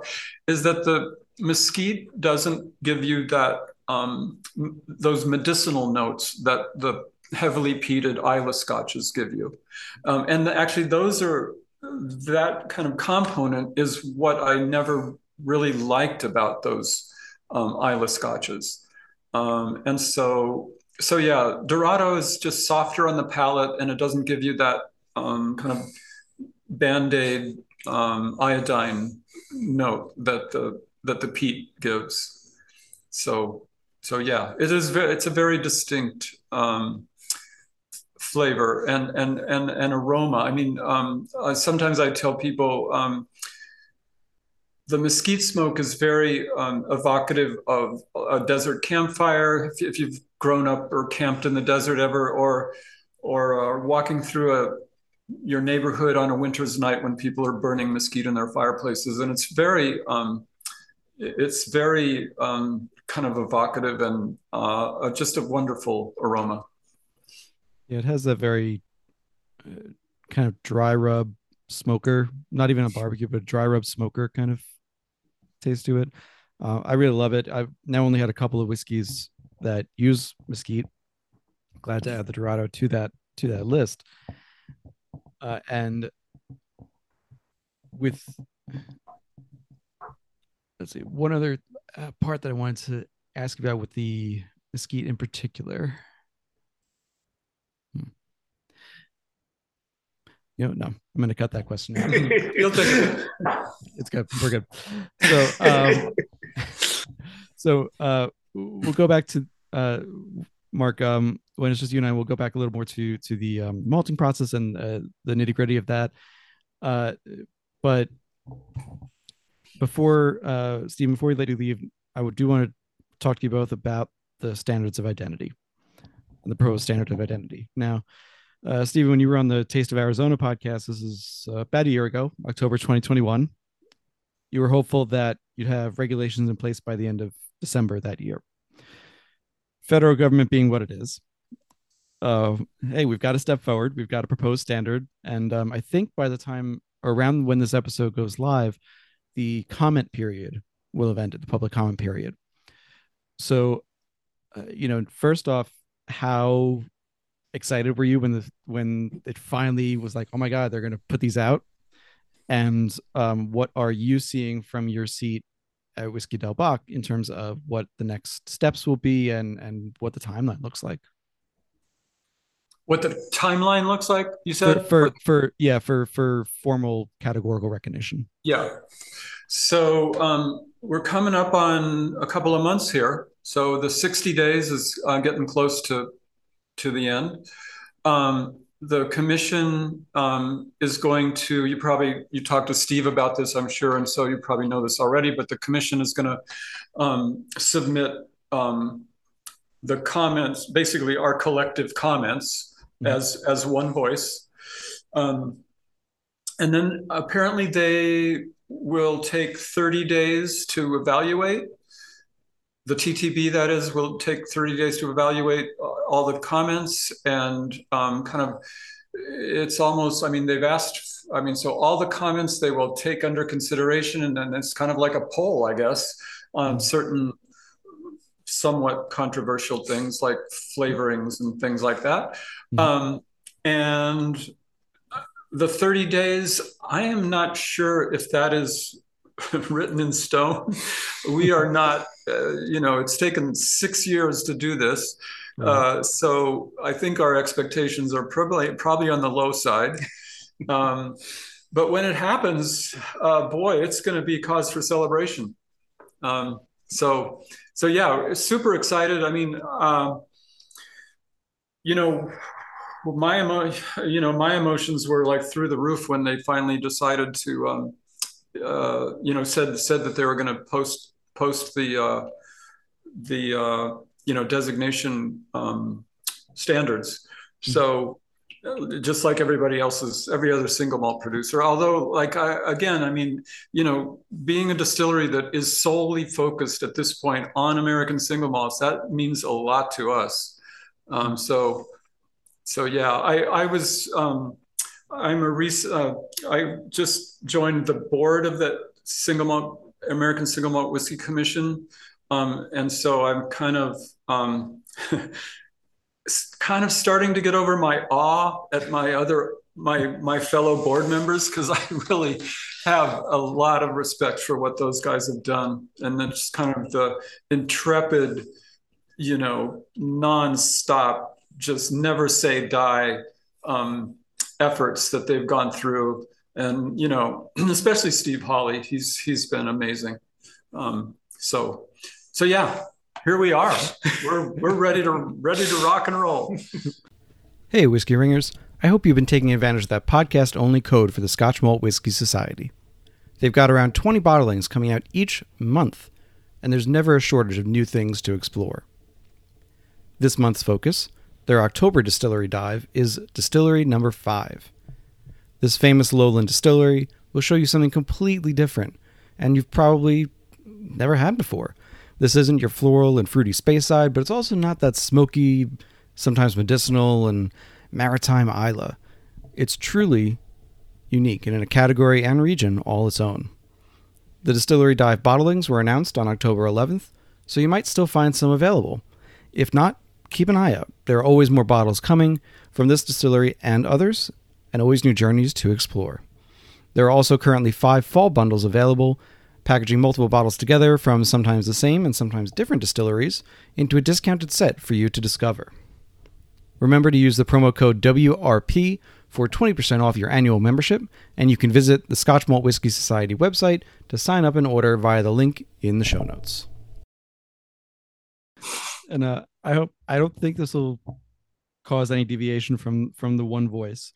is that the mesquite doesn't give you that um, those medicinal notes that the heavily peated Islay scotches give you, um, and actually those are that kind of component is what I never really liked about those um, Islay scotches. Um, and so, so yeah, Dorado is just softer on the palate and it doesn't give you that um, kind of band-aid um, iodine note that the that the peat gives. So so yeah, it is very, it's a very distinct um, flavor and and and and aroma. I mean, um, uh, sometimes I tell people um, the mesquite smoke is very um, evocative of a desert campfire. If, if, you've grown up or camped in the desert ever, or or uh, walking through a your neighborhood on a winter's night when people are burning mesquite in their fireplaces, and it's very um, it's very um, kind of evocative and uh, just a wonderful aroma. Yeah, it has that very uh, kind of dry rub smoker, not even a barbecue, but a dry rub smoker kind of taste to it. Uh, I really love it. I've now only had a couple of whiskeys that use mesquite. Glad to add the Dorado to that to that list. Uh, and with let's see one other uh, part that I wanted to ask about with the mesquite in particular. Hmm. You know, no, I'm going to cut that question. You'll take it. It's good. We're good. So, um, so uh, we'll go back to uh, Mark. Um, when it's just you and I, we'll go back a little more to to the um, malting process and uh, the nitty gritty of that. Uh, but before uh, Steve, before we let you leave, I would do want to talk to you both about the standards of identity and the pro standard of identity. Now, uh, Steve, when you were on the Taste of Arizona podcast, this is uh, about a year ago, October 2021, you were hopeful that you'd have regulations in place by the end of December that year. Federal government being what it is, uh, hey, we've got to step forward. We've got a proposed standard. And um, I think by the time around when this episode goes live, the comment period will have ended, the public comment period. So, uh, you know, first off, how excited were you when the when it finally was like, oh my god, they're going to put these out? And um, what are you seeing from your seat at Whiskey Del Bac in terms of what the next steps will be and and what the timeline looks like? What the timeline looks like? You said for for, for yeah for for formal categorical recognition. Yeah. So um, we're coming up on a couple of months here. So the 60 days is uh, getting close to to the end. Um, the commission um, is going to you probably you talked to steve about this i'm sure and so you probably know this already but the commission is going to um, submit um, the comments basically our collective comments mm-hmm. as as one voice um, and then apparently they will take 30 days to evaluate. The TTB, that is, will take 30 days to evaluate all the comments and um, kind of, it's almost, I mean, they've asked, I mean, so all the comments they will take under consideration and then it's kind of like a poll, I guess, on certain somewhat controversial things like flavorings and things like that. Mm-hmm. Um, and the 30 days, I am not sure if that is written in stone. we are not, uh, you know, it's taken six years to do this. Uh, so I think our expectations are probably probably on the low side. Um, but when it happens, uh, boy, it's going to be cause for celebration. Um, so, so yeah, super excited. I mean, uh, you know, my emo- you know my emotions were like through the roof when they finally decided to um, uh, you know said said that they were going to post post the uh, the uh, you know designation um, standards mm-hmm. so just like everybody else's every other single malt producer although like I, again i mean you know being a distillery that is solely focused at this point on american single malts that means a lot to us um, so so yeah, I I was um, I'm a rec- uh, I just joined the board of the single malt American Single Malt Whiskey Commission, um, and so I'm kind of um, kind of starting to get over my awe at my other my my fellow board members because I really have a lot of respect for what those guys have done, and then just kind of the intrepid, you know, nonstop just never say die um, efforts that they've gone through and you know, especially Steve Hawley. He's he's been amazing. Um, so so yeah, here we are. We're we're ready to ready to rock and roll. Hey, whiskey ringers. I hope you've been taking advantage of that podcast only code for the Scotch Malt Whiskey Society. They've got around 20 bottlings coming out each month, and there's never a shortage of new things to explore. This month's focus, their October distillery dive, is distillery number 5. This famous lowland distillery will show you something completely different, and you've probably never had before. This isn't your floral and fruity Speyside, but it's also not that smoky, sometimes medicinal, and maritime Islay. It's truly unique and in a category and region all its own. The distillery dive bottlings were announced on October 11th, so you might still find some available. If not, keep an eye out. There are always more bottles coming from this distillery and others, and always new journeys to explore. There are also currently five fall bundles available, packaging multiple bottles together from sometimes the same and sometimes different distilleries into a discounted set for you to discover. Remember to use the promo code WRP for 20% off your annual membership, and you can visit the Scotch Malt Whiskey Society website to sign up and order via the link in the show notes. And uh, I hope I don't think this will cause any deviation from from the one voice.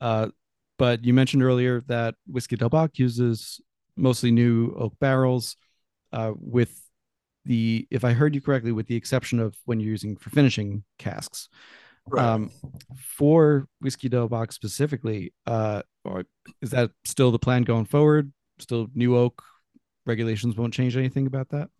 Uh, but you mentioned earlier that Whiskey Del Bac uses mostly new oak barrels, uh, with the if I heard you correctly, with the exception of when you're using for finishing casks. Right. Um, for Whiskey Del Bac specifically, uh, or is that still the plan going forward? Still new oak regulations won't change anything about that?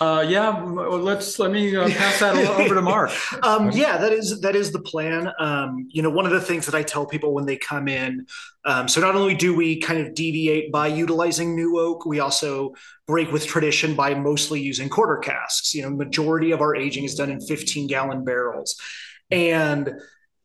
Uh, yeah, let's let me uh, pass that over to Mark. um, yeah, that is that is the plan. Um, you know, one of the things that I tell people when they come in. Um, so not only do we kind of deviate by utilizing new oak, we also break with tradition by mostly using quarter casks. You know, majority of our aging is done in 15 gallon barrels, and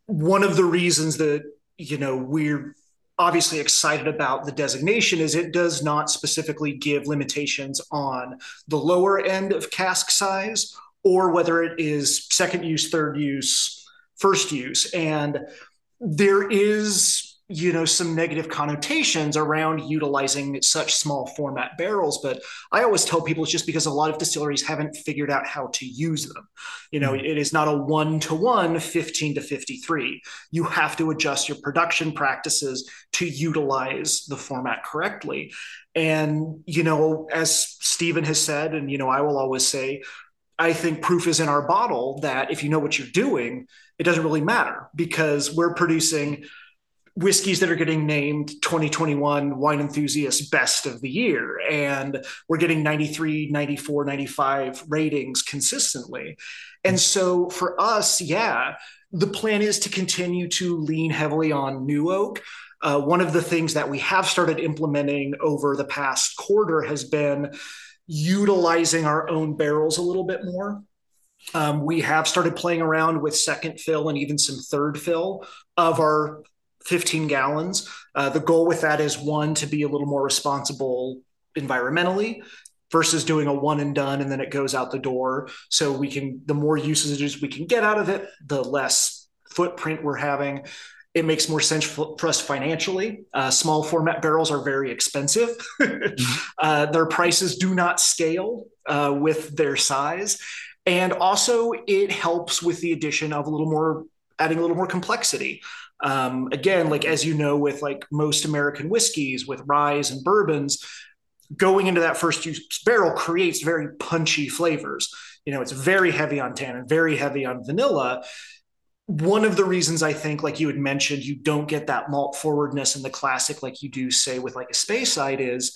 one of the reasons that you know we're obviously excited about the designation is it does not specifically give limitations on the lower end of cask size or whether it is second use, third use, first use. And there is you know some negative connotations around utilizing such small format barrels but i always tell people it's just because a lot of distilleries haven't figured out how to use them. You know mm-hmm. it is not a one to one 15 to 53 you have to adjust your production practices to utilize the format correctly. And you know as stephen has said and you know i will always say I think proof is in our bottle that if you know what you're doing, it doesn't really matter because we're producing whiskeys that are getting named 2021 wine enthusiast best of the year. And we're getting 93 94 95 ratings consistently. And so for us yeah the plan is to continue to lean heavily on new oak. Uh, one of the things that we have started implementing over the past quarter has been utilizing our own barrels a little bit more. Um, we have started playing around with second fill and even some third fill of our 15 gallons. Uh, the goal with that is one to be a little more responsible environmentally versus doing a one and done and then it goes out the door. So we can, the more usages we can get out of it, the less footprint we're having. It makes more sense for, us financially. Uh, small format barrels are very expensive. uh, their prices do not scale uh, with their size. And also, it helps with the addition of a little more, adding a little more complexity. Um, again, like as you know, with like most American whiskeys, with ryes and bourbons, going into that first use barrel creates very punchy flavors. You know, it's very heavy on tannin, very heavy on vanilla. One of the reasons I think, like you had mentioned, you don't get that malt forwardness in the classic like you do, say, with like a Speyside is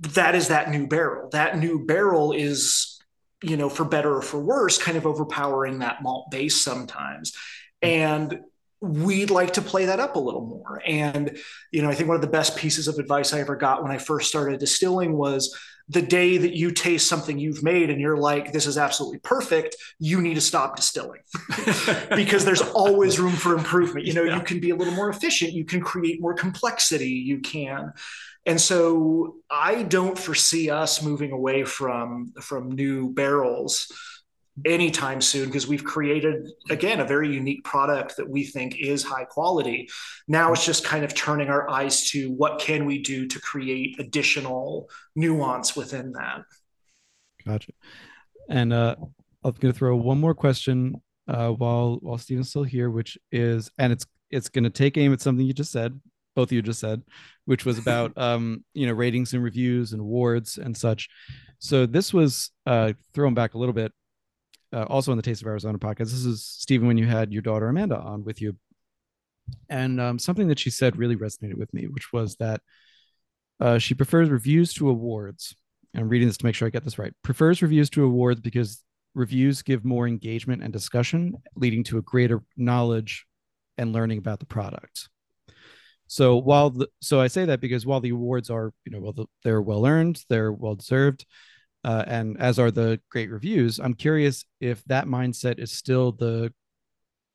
that is that new barrel. That new barrel is, you know, for better or for worse, kind of overpowering that malt base sometimes. And we'd like to play that up a little more. And, you know, I think one of the best pieces of advice I ever got when I first started distilling was the day that you taste something you've made and you're like, this is absolutely perfect, you need to stop distilling because there's always room for improvement. You know, yeah. you can be a little more efficient, you can create more complexity, you can. And so I don't foresee us moving away from from new barrels anytime soon because we've created again a very unique product that we think is high quality. Now it's just kind of turning our eyes to what can we do to create additional nuance within that. Gotcha. And uh i'm going to throw one more question uh while while Stephen's still here which is and it's it's going to take aim at something you just said both of you just said which was about um you know ratings and reviews and awards and such. So this was uh thrown back a little bit uh, also on the Taste of Arizona podcast. This is Stephen when you had your daughter Amanda on with you, and um, something that she said really resonated with me, which was that uh, she prefers reviews to awards. I'm reading this to make sure I get this right. Prefers reviews to awards because reviews give more engagement and discussion, leading to a greater knowledge and learning about the product. So while the, so I say that because while the awards are you know well the, they're well earned, they're well deserved uh, and as are the great reviews. I'm curious if that mindset is still the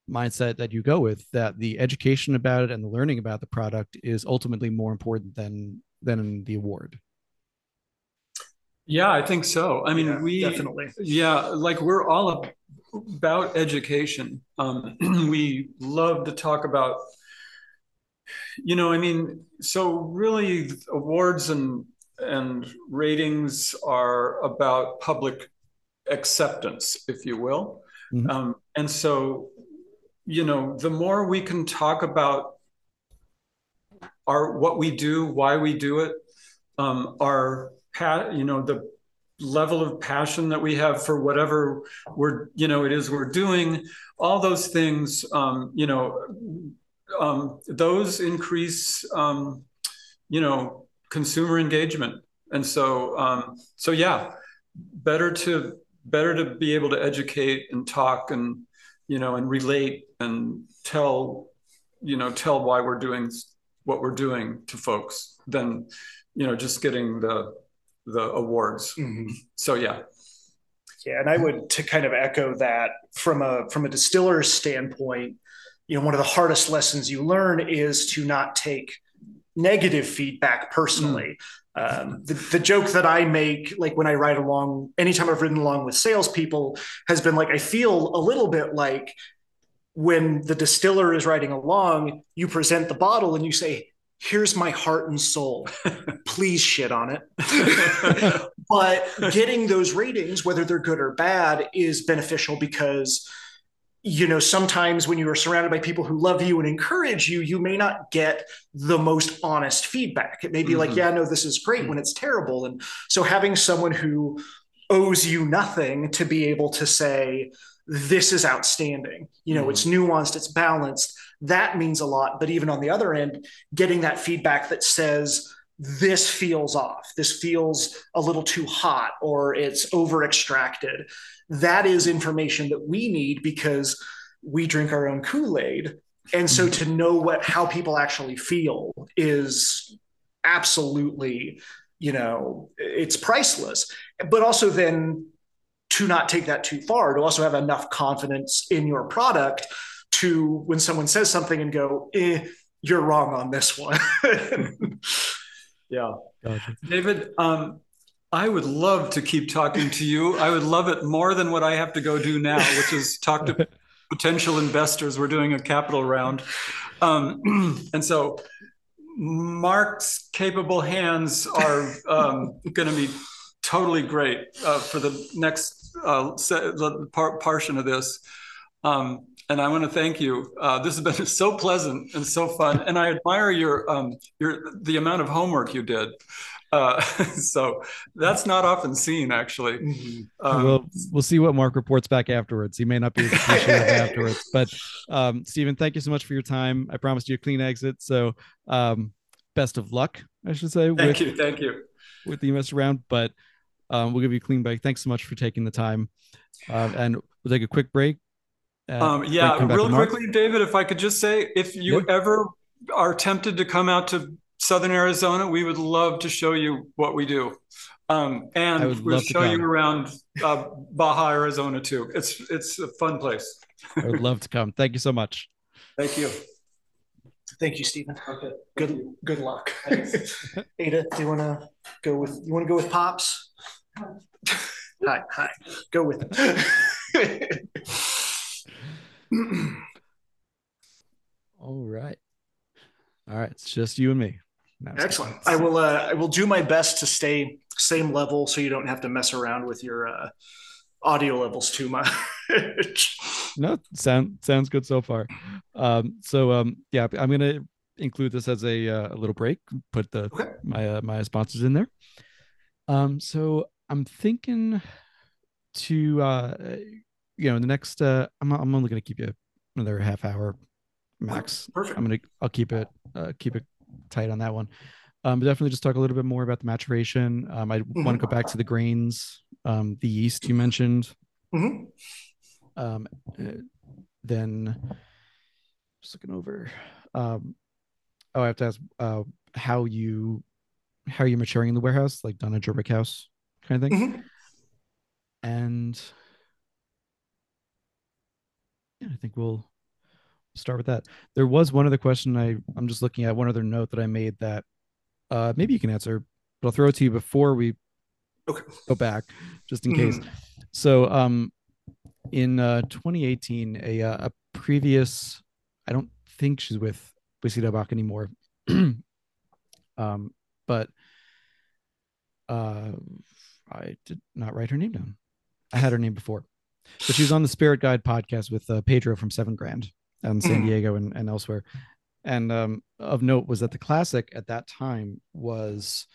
mindset that you go with that the education about it and the learning about the product is ultimately more important than than the award? Yeah i think so. I mean yeah, we definitely. yeah like we're all about education. Um, we love to talk about you know i mean so really awards and and ratings are about public acceptance, if you will. Mm-hmm. Um, and so, you know, the more we can talk about our what we do, why we do it, um, our you know the level of passion that we have for whatever we're you know it is we're doing, all those things, um, you know, um, those increase, um, you know, consumer engagement. And so, um, so yeah, better to better to be able to educate and talk and you know and relate and tell you know tell why we're doing what we're doing to folks than you know just getting the the awards. Mm-hmm. So yeah. Yeah, and I would to kind of echo that from a from a distiller's standpoint, you know, one of the hardest lessons you learn is to not take negative feedback personally. Mm. Um, the, the, joke that I make, like when I ride along, anytime I've ridden along with salespeople, has been like, I feel a little bit like when the distiller is riding along, you present the bottle and you say, Here's my heart and soul. Please shit on it. but getting those ratings, whether they're good or bad, is beneficial because you know sometimes when you are surrounded by people who love you and encourage you you may not get the most honest feedback. It may be mm-hmm. like yeah no this is great when it's terrible. And so having someone who owes you nothing to be able to say this is outstanding. You know mm-hmm. it's nuanced it's balanced. That means a lot. But even on the other end getting that feedback that says this feels off this feels a little too hot or it's over extracted that is information that we need because we drink our own kool-aid. And so to know what how people actually feel is absolutely you know it's priceless. But also then to not take that too far to also have enough confidence in your product to when someone says something and go eh, you're wrong on this one yeah gotcha. david um, I would love to keep talking to you. I would love it more than what I have to go do now, which is talk to potential investors. We're doing a capital round. Um, and so Mark's capable hands are um, going to be totally great uh, for the next uh, the par- portion of this. Um, and I want to thank you. Uh, this has been so pleasant and so fun, and I admire your um, your the amount of homework you did. Uh, so that's not often seen, actually. Mm-hmm. Um, we'll we'll see what Mark reports back afterwards. He may not be appreciative afterwards, but um, Stephen, thank you so much for your time. I promised you a clean exit, so um, best of luck, I should say. Thank with, you, thank you. With the US round, but um, we'll give you a clean break. Thanks so much for taking the time, uh, and we'll take a quick break. Uh, um, yeah, real quickly, David, if I could just say, if you yeah. ever are tempted to come out to Southern Arizona, we would love to show you what we do. Um, and we'll show you around uh, Baja, Arizona too. It's it's a fun place. I would love to come. Thank you so much. Thank you. Thank you, Stephen. Okay. Good good luck. Ada, do you want to go with you want to go with pops? Hi, hi. Go with it. All right. All right. It's just you and me. No, Excellent. I will. Uh, I will do my best to stay same level, so you don't have to mess around with your uh, audio levels too much. no, sound sounds good so far. Um, so um, yeah, I'm gonna include this as a, uh, a little break. Put the okay. my uh, my sponsors in there. Um, so I'm thinking to uh, you know, in the next uh, I'm I'm only gonna keep you another half hour max. Perfect. I'm gonna I'll keep it uh, keep it tight on that one. Um, but definitely just talk a little bit more about the maturation. Um, I mm-hmm. want to go back to the grains, um, the yeast you mentioned. Mm-hmm. Um, uh, then just looking over. Um, oh, I have to ask uh, how you how are you maturing in the warehouse, like dunnage or rick house kind of thing. Mm-hmm. And yeah, I think we'll start with that. There was one other question I I'm just looking at one other note that I made that uh maybe you can answer, but I'll throw it to you before we okay. go back, just in case. Mm-hmm. So um in uh 2018, a uh, a previous I don't think she's with Whiskey Buck anymore. um, but uh I did not write her name down. I had her name before. But she was on the Spirit Guide podcast with uh, Pedro from Seven Grand in San mm. Diego and, and elsewhere. And um, of note was that the classic at that time was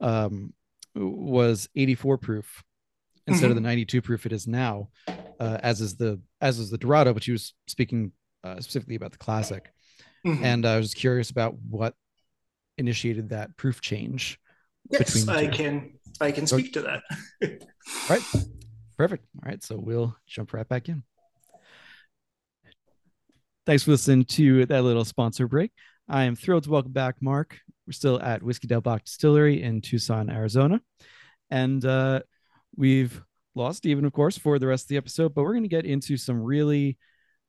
um, was 84 proof instead mm-hmm. of the 92 proof it is now, uh, as is the as is the Dorado. But she was speaking uh, specifically about the classic, mm-hmm. and I was curious about what initiated that proof change. Yes, I can I can speak to that. right, perfect. All right, so we'll jump right back in. Thanks for listening to that little sponsor break. I am thrilled to welcome back Mark. We're still at Whiskey Del Bac Distillery in Tucson, Arizona. And uh, we've lost Stephen, of course, for the rest of the episode, but we're going to get into some really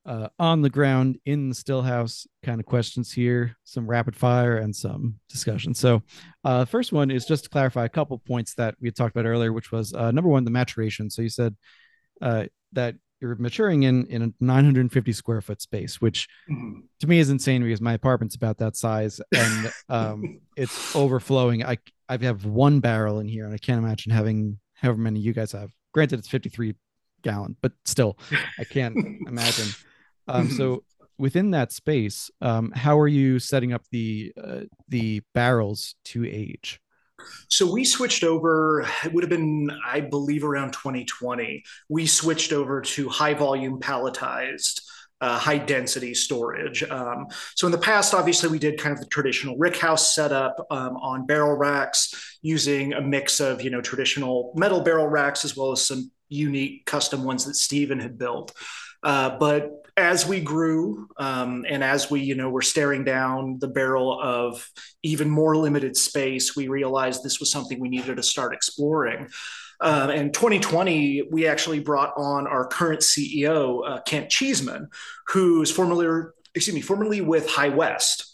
uh, on the ground in the stillhouse kind of questions here, some rapid fire and some discussion. So, uh, first one is just to clarify a couple points that we talked about earlier, which was uh, number one, the maturation. So, you said uh, that you're maturing in in a 950 square foot space, which mm-hmm. to me is insane because my apartment's about that size and um, it's overflowing. I I have one barrel in here, and I can't imagine having however many you guys have. Granted, it's 53 gallon, but still, I can't imagine. Um, so within that space, um, how are you setting up the uh, the barrels to age? So we switched over, it would have been, I believe, around 2020. We switched over to high volume palletized. Uh, high density storage. Um, so in the past, obviously, we did kind of the traditional rickhouse setup um, on barrel racks using a mix of you know traditional metal barrel racks as well as some unique custom ones that Stephen had built. Uh, but as we grew um, and as we you know were staring down the barrel of even more limited space we realized this was something we needed to start exploring. Um, and 2020 we actually brought on our current ceo uh, kent cheeseman who's formerly excuse me formerly with high west.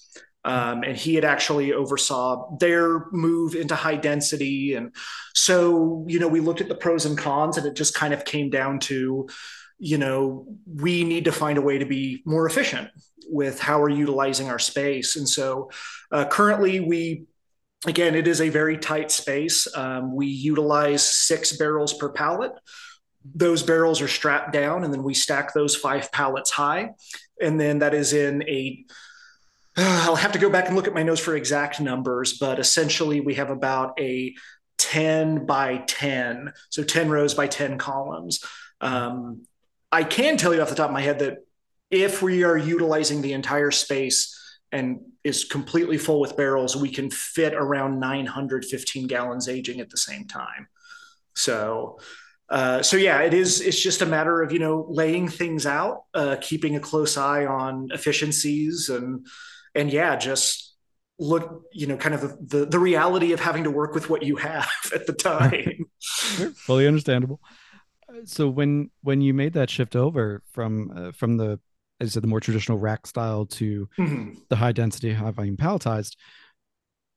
Um, and he had actually oversaw their move into high density. And so you know we looked at the pros and cons and it just kind of came down to you know, we need to find a way to be more efficient with how we're utilizing our space. And so uh, currently we again, it is a very tight space. Um, we utilize six barrels per pallet. Those barrels are strapped down, and then we stack those five pallets high. And then that is in a I'll have to go back and look at my notes for exact numbers, but essentially we have about a 10 by 10, so 10 rows by 10 columns. Um, I can tell you off the top of my head that if we are utilizing the entire space and is completely full with barrels, we can fit around 915 gallons aging at the same time. So, uh, so yeah, it is. It's just a matter of you know laying things out, uh, keeping a close eye on efficiencies, and and yeah, just look you know kind of the, the, the reality of having to work with what you have at the time. Fully understandable so when when you made that shift over from uh, from the as I said the more traditional rack style to mm-hmm. the high density high volume palletized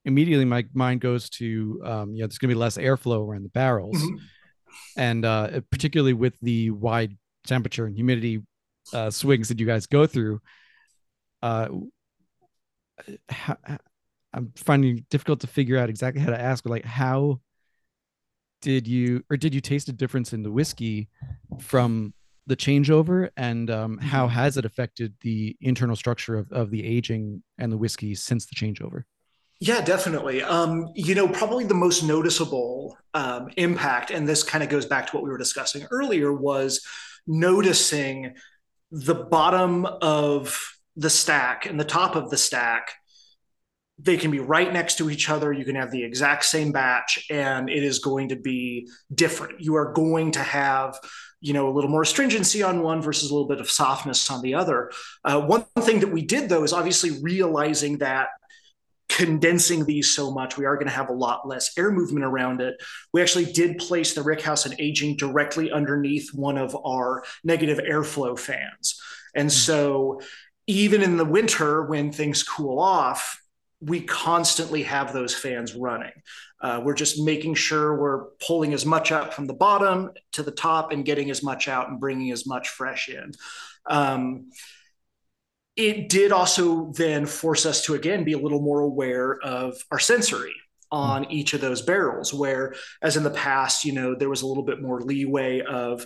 immediately my mind goes to um, you know there's going to be less airflow around the barrels mm-hmm. and uh, particularly with the wide temperature and humidity uh, swings that you guys go through, uh, how, I'm finding it difficult to figure out exactly how to ask, like how did you or did you taste a difference in the whiskey from the changeover? And um, how mm-hmm. has it affected the internal structure of, of the aging and the whiskey since the changeover? Yeah definitely. Um, you know probably the most noticeable um, impact and this kind of goes back to what we were discussing earlier was noticing the bottom of the stack and the top of the stack they can be right next to each other. You can have the exact same batch, and it is going to be different. You are going to have, you know, a little more stringency on one versus a little bit of softness on the other. Uh, one thing that we did though is obviously realizing that condensing these so much, we are going to have a lot less air movement around it. We actually did place the rickhouse and aging directly underneath one of our negative airflow fans, and so even in the winter when things cool off we constantly have those fans running. Uh, we're just making sure we're pulling as much up from the bottom to the top and getting as much out and bringing as much fresh in. Um, it did also then force us to again be a little more aware of our sensory on mm. each of those barrels where as in the past you know there was a little bit more leeway of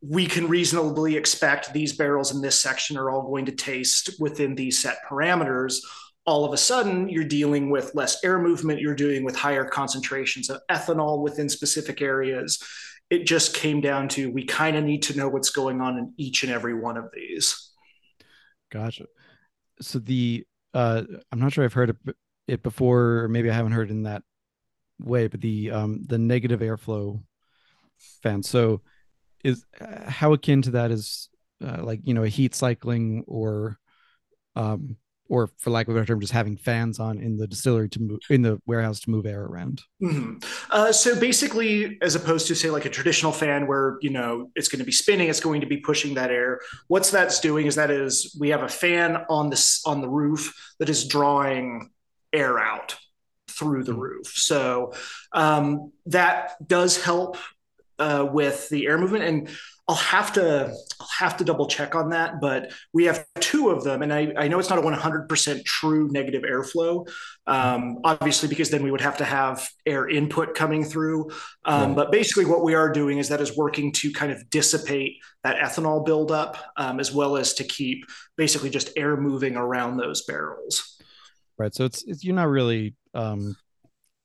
we can reasonably expect these barrels in this section are all going to taste within these set parameters all of a sudden you're dealing with less air movement, you're dealing with higher concentrations of ethanol within specific areas. It just came down to we kind of need to know what's going on in each and every one of these. Gotcha. So the uh, I'm not sure I've heard it before, or maybe I haven't heard in that way, but the um, the negative airflow fan. So is uh, how akin to that is uh, like you know a heat cycling or um, or for lack of a better term, just having fans on in the distillery to move in the warehouse to move air around. Mm-hmm. Uh, so basically, as opposed to say like a traditional fan where you know it's going to be spinning, it's going to be pushing that air. What's that's doing is that is we have a fan on this on the roof that is drawing air out through the mm-hmm. roof. So um, that does help uh, with the air movement and I'll have to I'll have to double check on that, but we have two of them, and I, I know it's not a 100% true negative airflow, um, obviously because then we would have to have air input coming through. Um, right. But basically, what we are doing is that is working to kind of dissipate that ethanol buildup, um, as well as to keep basically just air moving around those barrels. Right. So it's, it's you're not really um,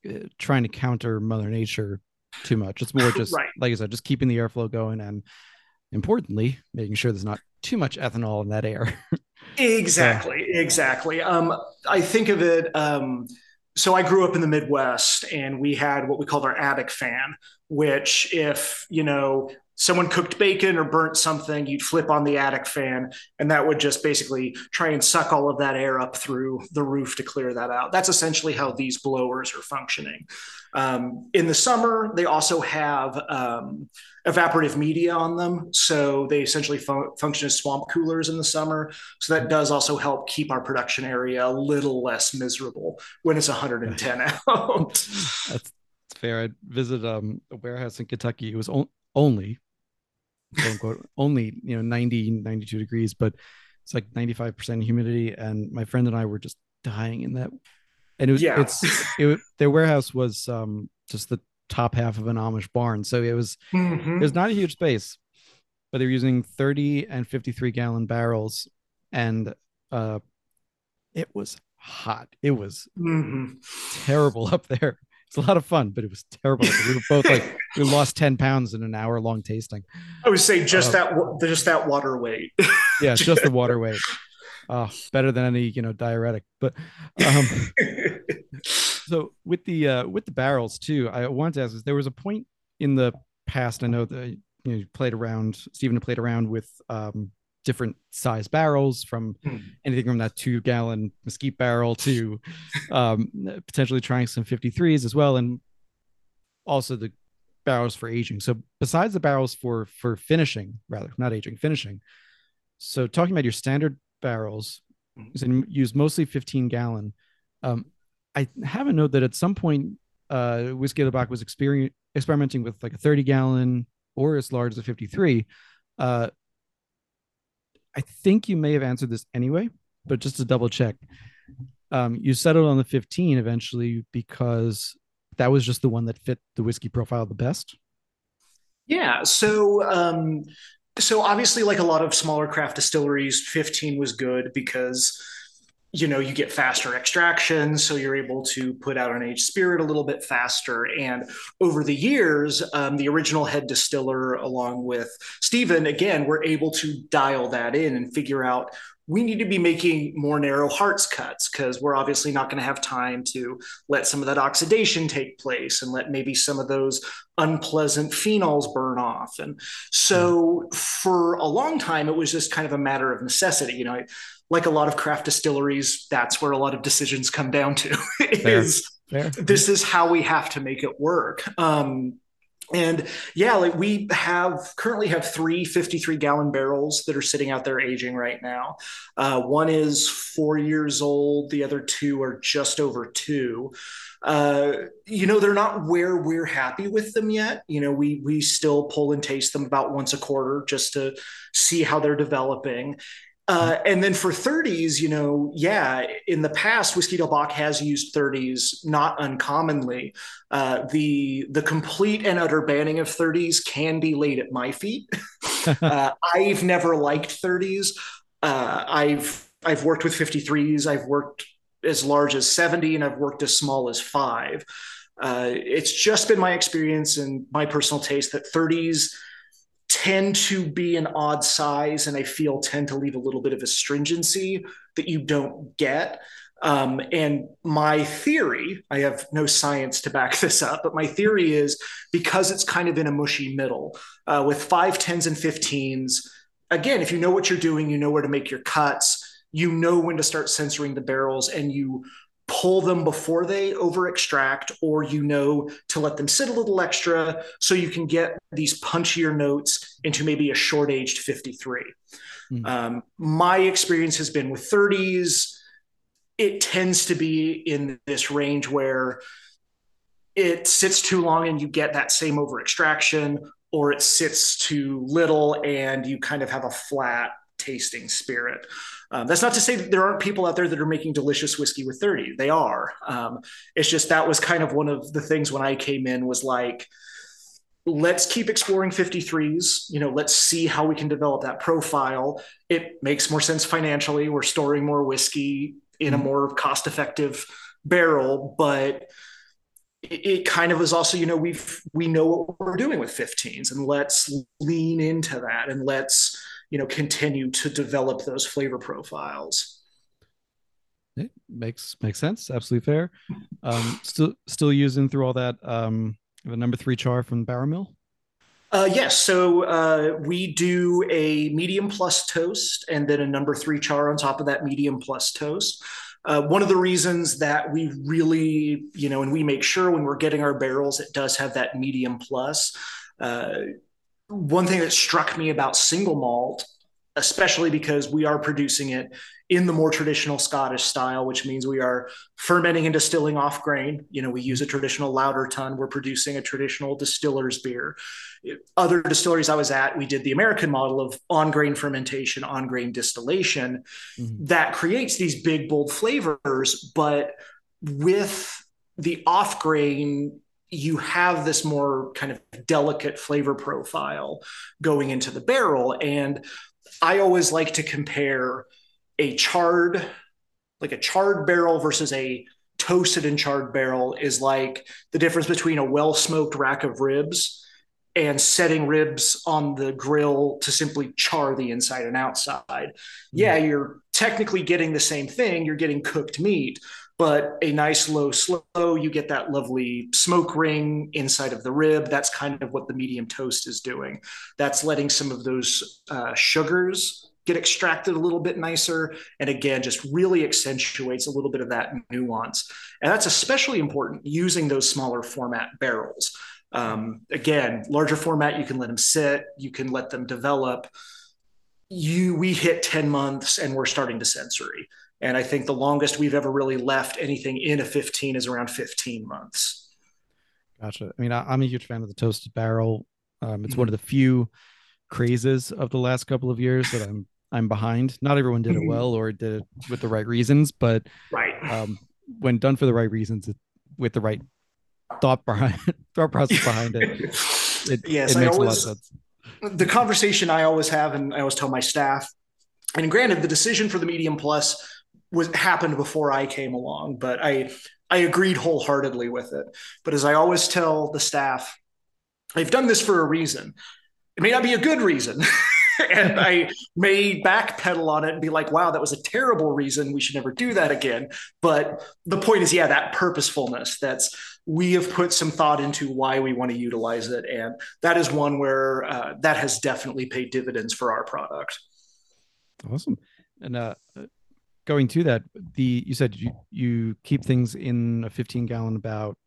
eh, trying to counter Mother Nature too much. It's more just right. like I said, just keeping the airflow going and importantly, making sure there's not too much ethanol in that air. exactly, exactly. Um, I think of it. Um, so I grew up in the Midwest, and we had what we called our attic fan, which if you know someone cooked bacon or burnt something, you'd flip on the attic fan, and that would just basically try and suck all of that air up through the roof to clear that out. That's essentially how these blowers are functioning. Um, in the summer, they also have um, evaporative media on them. So they essentially fun- function as swamp coolers in the summer. So that does also help keep our production area a little less miserable when it's 110 out. that's, fair. I visited um, a warehouse in Kentucky. It was o- only, quote unquote, only, you know, 90, 92 degrees, but it's like 95% humidity. And my friend and I were just dying in that. And it was, yeah. it's, it, their warehouse was um, just the top half of an Amish barn. So it was mm-hmm. it was not a huge space, but they're using 30 and 53 gallon barrels, and uh, it was hot. It was mm-hmm. terrible up there. It's a lot of fun, but it was terrible. We were both like we lost 10 pounds in an hour long tasting. I would say just uh, that just that water weight. yeah, just the water weight. Oh, better than any, you know, diuretic. But um so with the uh, with the barrels too, I wanted to ask: is there was a point in the past? I know that you, know, you played around. Stephen played around with um, different size barrels, from hmm. anything from that two gallon mesquite barrel to um, potentially trying some 53s as well, and also the barrels for aging. So besides the barrels for for finishing, rather not aging, finishing. So talking about your standard barrels, hmm. you use mostly 15 gallon. Um, I have a note that at some point uh, Whiskey Del Bac was experimenting with like a 30 gallon or as large as a 53. Uh, I think you may have answered this anyway, but just to double check, um, you settled on the 15 eventually because that was just the one that fit the whiskey profile the best. Yeah. So, um, so obviously, like a lot of smaller craft distilleries, 15 was good because you know you get faster extraction so you're able to put out an aged spirit a little bit faster. And over the years um, the original head distiller along with stephen again we're able to dial that in and figure out we need to be making more narrow hearts cuts because we're obviously not going to have time to let some of that oxidation take place and let maybe some of those unpleasant phenols burn off. And so for a long time, it was just kind of a matter of necessity. You know, like a lot of craft distilleries, that's where a lot of decisions come down to is Fair. this is how we have to make it work. Um, and yeah, like we have currently have three 53 gallon barrels that are sitting out there aging right now. Uh, one is four years old. The other two are just over two. Uh, you know, they're not where we're happy with them yet. You know, we we still pull and taste them about once a quarter just to see how they're developing. Uh, and then for 30s, you know, yeah, in the past, Whiskey Del Bac has used 30s not uncommonly. Uh, the the complete and utter banning of 30s can be laid at my feet. uh, I've never liked 30s. Uh, I've I've worked with 53s. I've worked as large as 70, and I've worked as small as five. Uh, it's just been my experience and my personal taste that 30s tend to be an odd size and I feel tend to leave a little bit of astringency that you don't get. Um, and my theory, I have no science to back this up, but my theory is because it's kind of in a mushy middle uh, with five, tens, and 15s. Again, if you know what you're doing, you know where to make your cuts, you know when to start censoring the barrels, and you pull them before they over extract, or you know to let them sit a little extra so you can get these punchier notes into maybe a short aged 53. Mm. Um, my experience has been with 30s, it tends to be in this range where it sits too long and you get that same over extraction, or it sits too little and you kind of have a flat tasting spirit. Um, that's not to say that there aren't people out there that are making delicious whiskey with 30. They are. Um, it's just that was kind of one of the things when I came in was like, let's keep exploring 53s. You know, let's see how we can develop that profile. It makes more sense financially. We're storing more whiskey in a mm-hmm. more cost effective barrel, but it kind of is also you know we've we know what we're doing with 15s and let's lean into that and let's you know continue to develop those flavor profiles it makes makes sense absolutely fair um still still using through all that um the number three char from barrel mill uh, yes, so uh, we do a medium plus toast and then a number three char on top of that medium plus toast. Uh, one of the reasons that we really, you know, and we make sure when we're getting our barrels, it does have that medium plus. One thing that struck me about single malt, especially because we are producing it in the more traditional Scottish style, which means we are fermenting and distilling off grain. You know, we use a traditional lauter tun. We're producing a traditional distiller's beer. Other distilleries I was at, we did the American model of on grain fermentation, on grain distillation mm-hmm. that creates these big, bold flavors. But with the off grain you have this more kind of delicate flavor profile going into the barrel. And I always like to compare a charred, like a charred barrel versus a toasted and charred barrel is like the difference between a well smoked rack of ribs and setting ribs on the grill to simply char the inside and outside. Mm-hmm. Yeah, you're technically getting the same thing, you're getting cooked meat, but a nice low slow you get that lovely smoke ring inside of the rib. That's kind of what the medium toast is doing. That's letting some of those uh, sugars get extracted a little bit nicer and again just really accentuates a little bit of that nuance. And that's especially important using those smaller format barrels. Um, again larger format you can let them sit you can let them develop you we hit 10 months and we're starting to sensory and I think the longest we've ever really left anything in a 15 is around 15 months. Gotcha. I mean, I, am a huge fan of the toasted barrel. Um, it's mm-hmm. one of the few crazes of the last couple of years that I'm I'm behind. Not everyone did it Mhm. well or did it with the right reasons, but Right. um, when done for the right reasons, with the right thought behind thought process behind it, it, Yes, it makes always- a lot of sense. The conversation I always have, and I always tell my staff, and granted, the decision for the medium plus was happened before I came along, but I I agreed wholeheartedly with it. But as I always tell the staff, I've done this for a reason. It may not be a good reason. and I may backpedal on it and be like, wow, that was a terrible reason. We should never do that again. But the point is, yeah, that purposefulness that's we have put some thought into why we want to utilize it. And that is one where uh, that has definitely paid dividends for our product. Awesome. And uh, going to that, the you said you you keep things in a 15 gallon about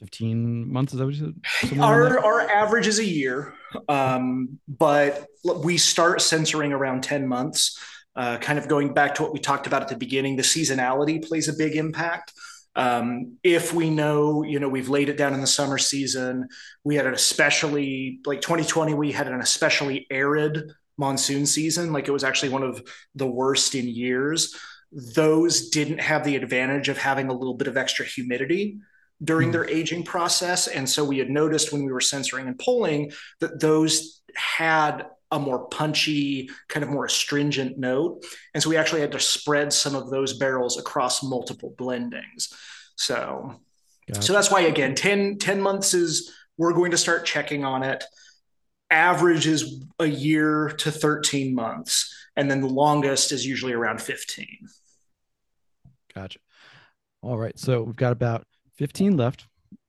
15 months. Is that what you said? Our, there? our average is a year, um, but we start censoring around 10 months. Uh, kind of going back to what we talked about at the beginning, the seasonality plays a big impact. Um, if we know, you know, we've laid it down in the summer season, we had an especially like 2020, we had an especially arid monsoon season. Like it was actually one of the worst in years. Those didn't have the advantage of having a little bit of extra humidity during Hmm. their aging process. And so we had noticed when we were censoring and polling that those had a more punchy, kind of more astringent note. And so we actually had to spread some of those barrels across multiple blendings. So, Gotcha. so that's why, again, 10, 10 months is we're going to start checking on it. Average is a year to 13 months. And then the longest is usually around 15. Gotcha. All right. So we've got about 15 left.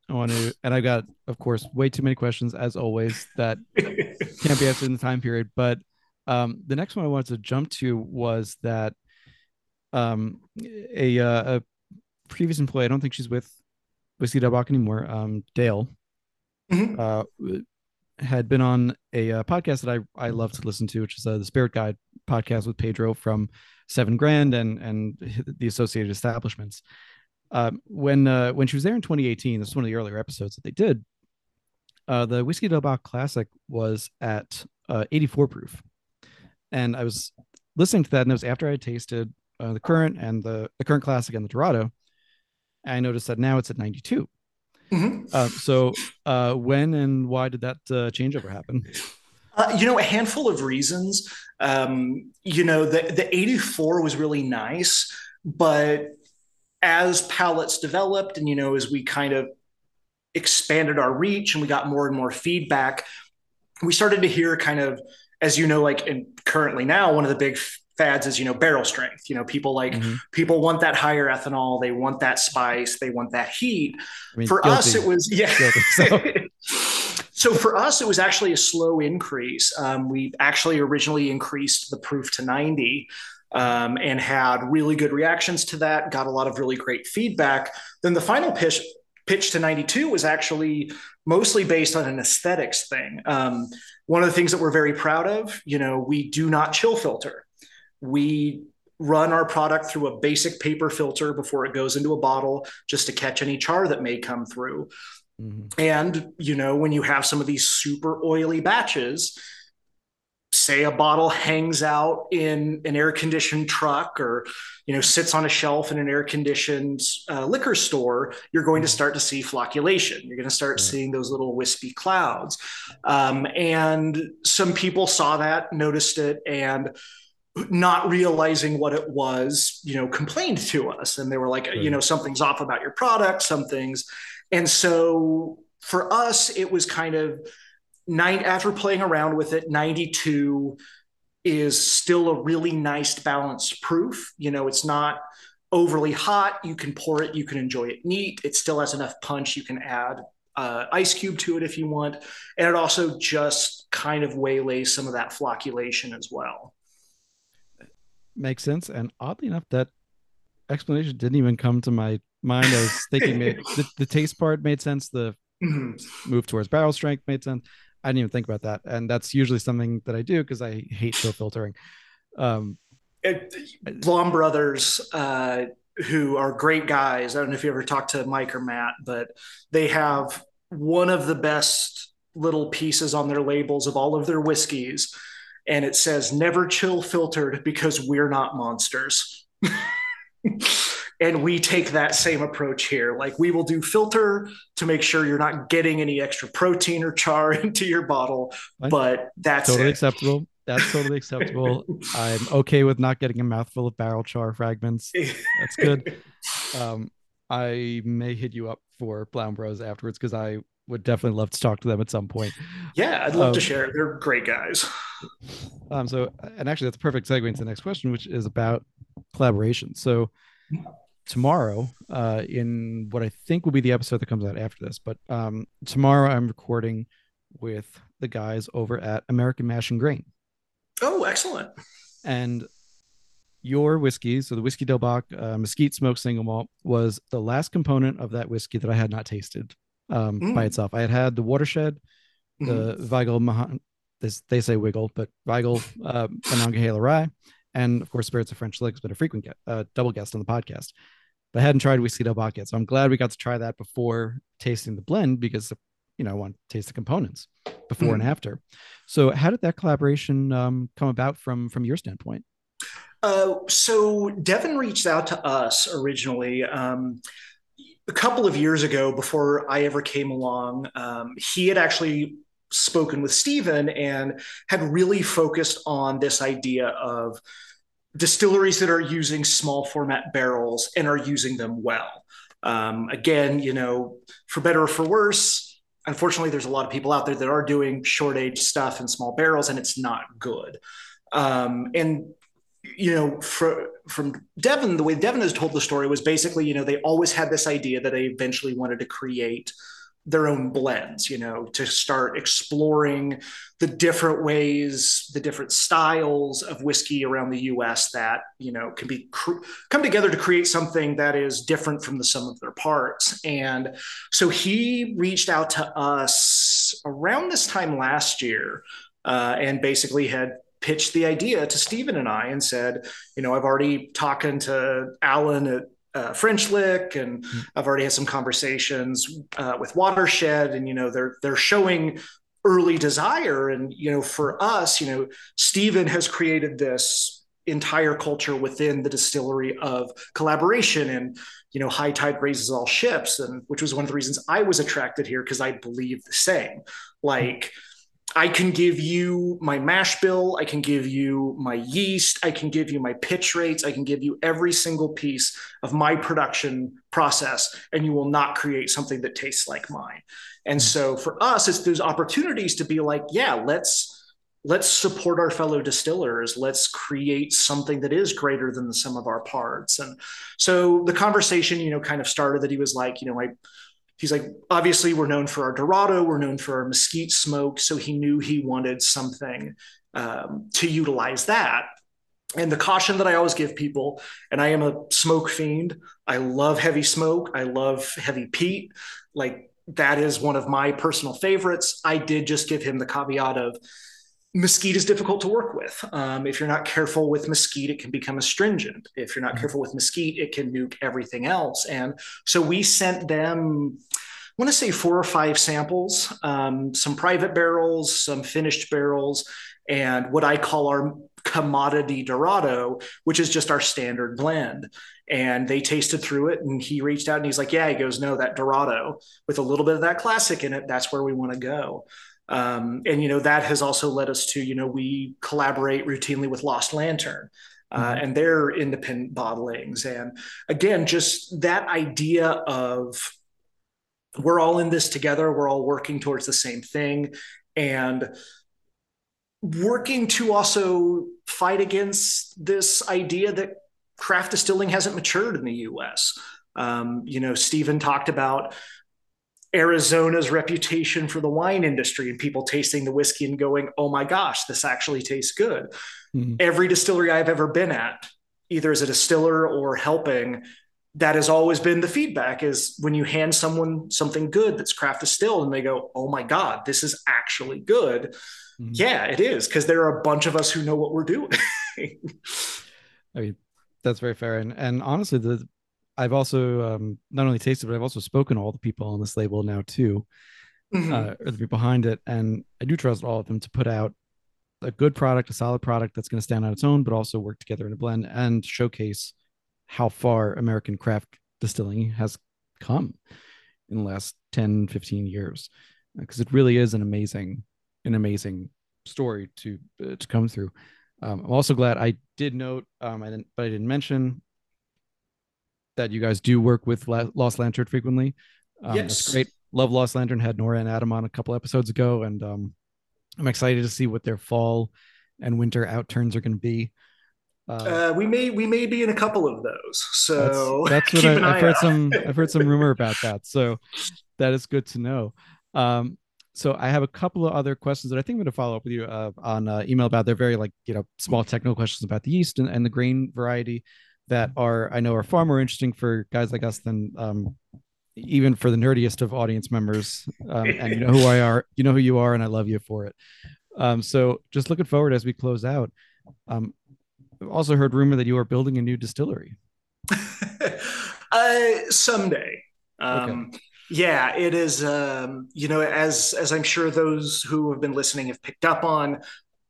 I want to, and I've got, of course, way too many questions as always that can't be answered in the time period. But um, the next one I wanted to jump to was that um, a, uh, a previous employee, I don't think she's with Whiskey Del Bac anymore, um, Dale, Mhm. uh, had been on a uh, podcast that I, I love to listen to, which is uh, the Spirit Guide podcast with Pedro from Seven Grand and and the associated establishments. Um, when uh, when she was there in 2018, this is one of the earlier episodes that they did. Uh, the Whiskey Del Bac Classic was at uh, 84 proof, and I was listening to that, and it was after I had tasted uh, the current and the the current classic and the Dorado. And I noticed that now it's at 92. Mhm. Uh, so, uh, when and why did that uh, changeover happen? Uh, you know, a handful of reasons. Um, you know, the, the 84 was really nice, but as palettes developed and, you know, as we kind of expanded our reach and we got more and more feedback, we started to hear kind of, as you know, like and currently now, one of the big fads is, you know, barrel strength. You know, people like, Mhm. people want that higher ethanol, they want that spice, they want that heat I mean, for us it was yeah Guilty, so. so for us it was actually a slow increase um, we actually originally increased the proof to 90 um, and had really good reactions to that got a lot of really great feedback then the final pitch pitch to 92 was actually mostly based on an aesthetics thing um, one of the things that we're very proud of you know we do not chill filter we run our product through a basic paper filter before it goes into a bottle just to catch any char that may come through. Mhm. And, you know, when you have some of these super oily batches, say a bottle hangs out in an air conditioned truck or, you know, sits on a shelf in an air conditioned uh, liquor store, you're going to start to see flocculation. You're going to start seeing those little wispy clouds. Um, and some people saw that, noticed it, and not realizing what it was, you know, complained to us. And they were like, Right. you know, something's off about your product, some things. And so for us, it was kind of nine after playing around with it, 92 is still a really nice balanced proof. You know, it's not overly hot. You can pour it, you can enjoy it neat. It still has enough punch. You can add uh, ice cube to it if you want. And it also just kind of waylays some of that flocculation as well. Makes sense. And oddly enough, that explanation didn't even come to my mind. I was thinking maybe the, the taste part made sense. The Mhm. move towards barrel strength made sense. I didn't even think about that. And that's usually something that I do because I hate chill filtering. Um, It, Blaum Brothers, uh, who are great guys. I don't know if you ever talked to Mike or Matt, but they have one of the best little pieces on their labels of all of their whiskeys. And it says, never chill filtered because we're not monsters. and we take that same approach here. Like we will do filter to make sure you're not getting any extra protein or char into your bottle, but that's totally it. acceptable. That's totally acceptable. I'm okay with not getting a mouthful of barrel char fragments. That's good. Um, I may hit you up for Blaum Bros afterwards because I would definitely love to talk to them at some point. Yeah, I'd love um, to share. They're great guys. Um, so, and actually, that's a perfect segue into the next question, which is about collaboration. So, tomorrow, uh, in what I think will be the episode that comes out after this, but um, tomorrow I'm recording with the guys over at American Mash and Grain. Oh, excellent. And your whiskey, so the Whiskey Del Bac uh, Mesquite Smoked Single Malt, was the last component of that whiskey that I had not tasted um, mm. by itself. I had had the Watershed, the mm. Weigel, Mahan, this, they say Wiggle, but Weigel uh, Monongahela Rye, and of course Spirits of French Lick has been a frequent get, uh, double guest on the podcast. But I hadn't tried Whiskey Del yet, so I'm glad we got to try that before tasting the blend because you know I want to taste the components before mm. and after. So how did that collaboration um, come about from from your standpoint? Uh, so Devin reached out to us originally. Um, a couple of years ago, before I ever came along, um, he had actually spoken with Stephen and had really focused on this idea of distilleries that are using small format barrels and are using them well. Um, again, you know, for better or for worse, unfortunately, there's a lot of people out there that are doing short age stuff in small barrels, and it's not good. Um, and you know, for, from Devin, the way Devin has told the story was basically, you know, they always had this idea that they eventually wanted to create their own blends, you know, to start exploring the different ways, the different styles of whiskey around the US that, you know, can be cr- come together to create something that is different from the sum of their parts. And so he reached out to us around this time last year uh, and basically had pitched the idea to Stephen and I and said, you know, I've already talking to Alan at uh, French Lick, and mm-hmm. I've already had some conversations uh, with Watershed, and you know they're they're showing early desire, and you know for us, you know Stephen has created this entire culture within the distillery of collaboration and you know high tide raises all ships and which was one of the reasons i was attracted here because i believe the same like I can give you my mash bill. I can give you my yeast. I can give you my pitch rates. I can give you every single piece of my production process, and you will not create something that tastes like mine. And so for us, it's those opportunities to be like, yeah, let's let's support our fellow distillers. Let's create something that is greater than the sum of our parts. And so the conversation, you know, kind of started that he was like, you know, I he's like, obviously, we're known for our Dorado, we're known for our mesquite smoke. So he knew he wanted something um, to utilize that. And the caution that I always give people, and I am a smoke fiend, I love heavy smoke, I love heavy peat. Like, that is one of my personal favorites. I did just give him the caveat of, mesquite is difficult to work with. Um, if you're not careful with mesquite, it can become astringent. If you're not mm-hmm. careful with mesquite, it can nuke everything else. And so we sent them, want to say four or five samples, um, some private barrels, some finished barrels, and what I call our commodity Dorado, which is just our standard blend. And they tasted through it, and he reached out and he's like, "Yeah." He goes, "No, that Dorado with a little bit of that classic in it. That's where we want to go." Um, and you know that has also led us to you know we collaborate routinely with Lost Lantern. Uh, mm-hmm. and their independent bottlings. And again, just that idea of we're all in this together, we're all working towards the same thing, and working to also fight against this idea that craft distilling hasn't matured in the US. Um, you know, Stephen talked about Arizona's reputation for the wine industry and people tasting the whiskey and going, oh my gosh, this actually tastes good. Mm-hmm. Every distillery I've ever been at, either as a distiller or helping, that has always been the feedback is when you hand someone something good that's craft distilled and they go, oh my God, this is actually good. Mm-hmm. Yeah, it is. Cause there are a bunch of us who know what we're doing. I mean, that's very fair. And, and honestly, the, I've also um, not only tasted, but I've also spoken to all the people on this label now too, mm-hmm. uh, or the people behind it, and I do trust all of them to put out a good product, a solid product that's going to stand on its own, but also work together in a blend and showcase how far American craft distilling has come in the last 10, 15 years. Because it really is an amazing, an amazing story to uh, to come through. Um, I'm also glad I did note, um, I didn't, but I didn't mention that you guys do work with La- Lost Lantern frequently. Um, yes, great. Love Lost Lantern had Nora and Adam on a couple episodes ago, and um, I'm excited to see what their fall and winter outturns are going to be. Uh, uh, we may we may be in a couple of those. So that's, that's what I, have heard out. some I've heard some rumor about that. So that is good to know. Um, so I have a couple of other questions that I think I'm going to follow up with you uh, on uh, email about. They're very like you know small technical questions about the yeast and, and the grain variety that are I know are far more interesting for guys like us than um, even for the nerdiest of audience members. Um, and you know who I are, you know who you are, and I love you for it. Um, so just looking forward as we close out. Um, also heard rumor that you are building a new distillery. uh, someday. Um, okay. Yeah, it is. Um, you know, as as I'm sure those who have been listening have picked up on,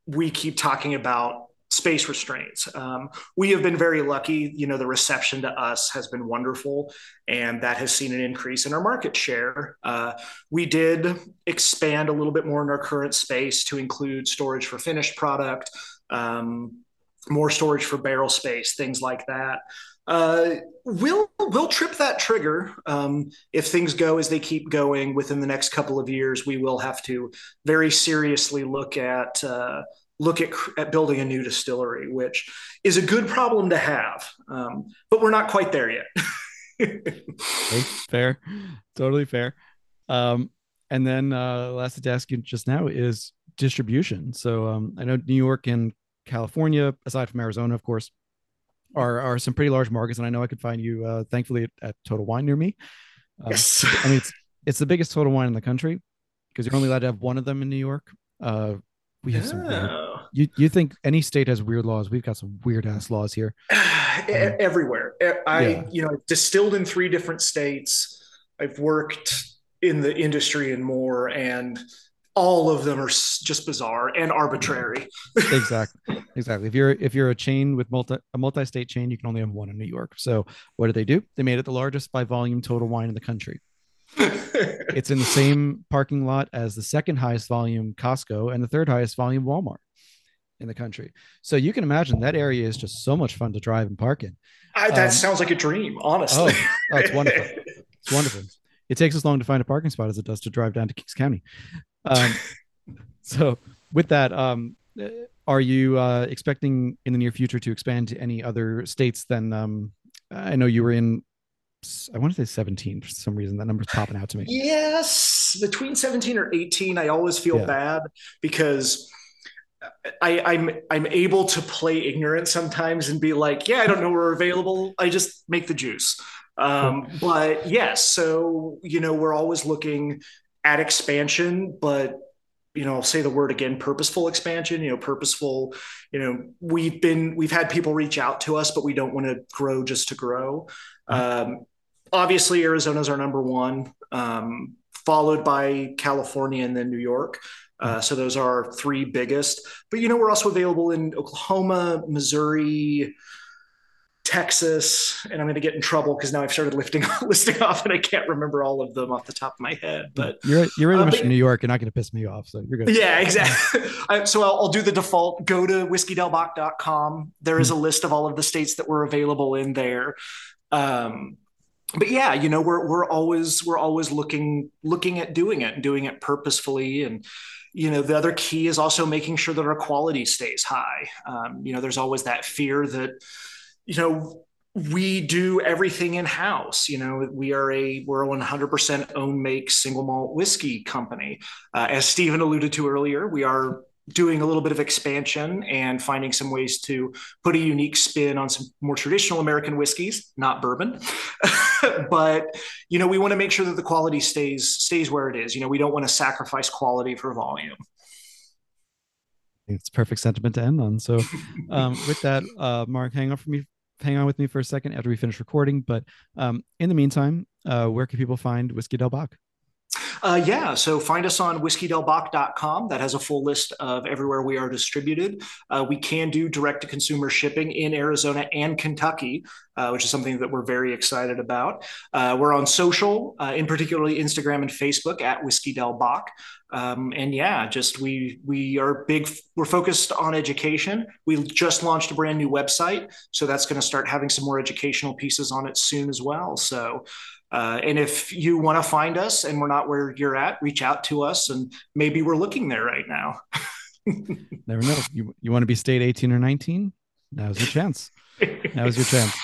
we keep talking about space restraints. Um, we have been very lucky. You know, the reception to us has been wonderful, and that has seen an increase in our market share. Uh, we did expand a little bit more in our current space to include storage for finished product, um, more storage for barrel space, things like that. Uh, we'll we'll trip that trigger um, if things go as they keep going within the next couple of years. We will have to very seriously look at uh, look at, at building a new distillery, which is a good problem to have. Um, but we're not quite there yet. fair, totally fair. Um, and then uh, last to ask you just now is distribution. So um, I know New York and California, aside from Arizona, of course, are are some pretty large markets, and I know I could find you, uh, thankfully, at, at Total Wine near me. Uh, yes, I mean it's it's the biggest Total Wine in the country because you're only allowed to have one of them in New York. Uh, we have some weird, you you think any state has weird laws? We've got some weird ass laws here. Um, Everywhere. I yeah. you know distilled in three different states. I've worked in the industry and more, and all of them are just bizarre and arbitrary. exactly, exactly. If you're if you're a chain with multi a multi-state chain, you can only have one in New York. So what did they do? They made it the largest by volume total wine in the country. it's in the same parking lot as the second highest volume Costco and the third highest volume Walmart in the country. So you can imagine that area is just so much fun to drive and park in. I, that um, sounds like a dream, honestly. Oh, oh, it's wonderful. it's wonderful. It takes as long to find a parking spot as it does to drive down to Kings County. Um, so with that, um, are you uh, expecting in the near future to expand to any other states than um, I know you were in I want to say 17 for some reason. That number's popping out to me. Yes, between 17 or 18. I always feel yeah. bad because I, I'm I'm able to play ignorant sometimes and be like, yeah, I don't know where we're available. I just make the juice. Um, but yes, so you know, we're always looking at expansion, but you know, I'll say the word again, purposeful expansion, you know, purposeful, you know, we've been, we've had people reach out to us, but we don't want to grow just to grow. Mm-hmm. Um, obviously Arizona's our number one, um, followed by California and then New York. Uh, so those are our three biggest. But you know, we're also available in Oklahoma, Missouri, Texas, and I'm going to get in trouble because now I've started lifting listing off, and I can't remember all of them off the top of my head. But you're you're in uh, New York. You're not going to piss me off, so you're good. Yeah, exactly. so I'll, I'll, do the default. Go to whiskeydelbac.com. There is a list of all of the states that were available in there. Um, but yeah, you know, we're we're always we're always looking looking at doing it and doing it purposefully and you know the other key is also making sure that our quality stays high um, you know there's always that fear that you know we do everything in house you know we are a we're a 100% own make single malt whiskey company uh, as stephen alluded to earlier we are doing a little bit of expansion and finding some ways to put a unique spin on some more traditional American whiskeys, not bourbon. but you know, we want to make sure that the quality stays stays where it is. You know, we don't want to sacrifice quality for volume. It's perfect sentiment to end on. So, um, with that, uh, Mark, hang on for me hang on with me for a second after we finish recording. But um, in the meantime, uh, where can people find Whiskey Del Bac? Uh, yeah, so find us on whiskeydelbac.com. That has a full list of everywhere we are distributed. Uh, we can do direct to consumer shipping in Arizona and Kentucky, uh, which is something that we're very excited about. Uh, we're on social, uh, in particularly Instagram and Facebook at Whiskey Del Bac. Um, and yeah, just we we are big. We're focused on education. We just launched a brand new website, so that's going to start having some more educational pieces on it soon as well. So uh, and if you want to find us and we're not where you're at, reach out to us and maybe we're looking there right now. Never know. You, you want to be state 18 or 19? Now's your chance. Now's your chance.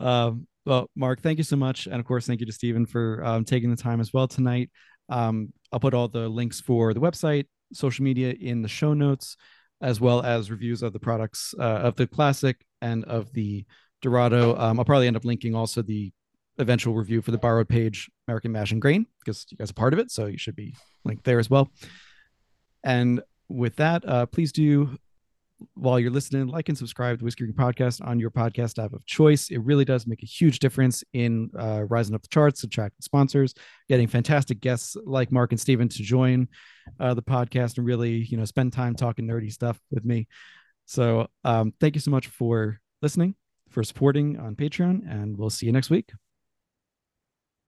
Um, well, Mark, thank you so much. And of course, thank you to Stephen for um, taking the time as well tonight. Um, I'll put all the links for the website, social media in the show notes, as well as reviews of the products uh, of the classic and of the Dorado. Um, I'll probably end up linking also the eventual review for the borrowed page American Mash and Grain because you guys are part of it, so you should be linked there as well. And with that, uh, please do while you're listening, like and subscribe to Whiskey Podcast on your podcast app of choice. It really does make a huge difference in uh, rising up the charts, attracting sponsors, getting fantastic guests like Mark and Stephen to join uh, the podcast and really, you know, spend time talking nerdy stuff with me. So um, thank you so much for listening, for supporting on Patreon, and we'll see you next week.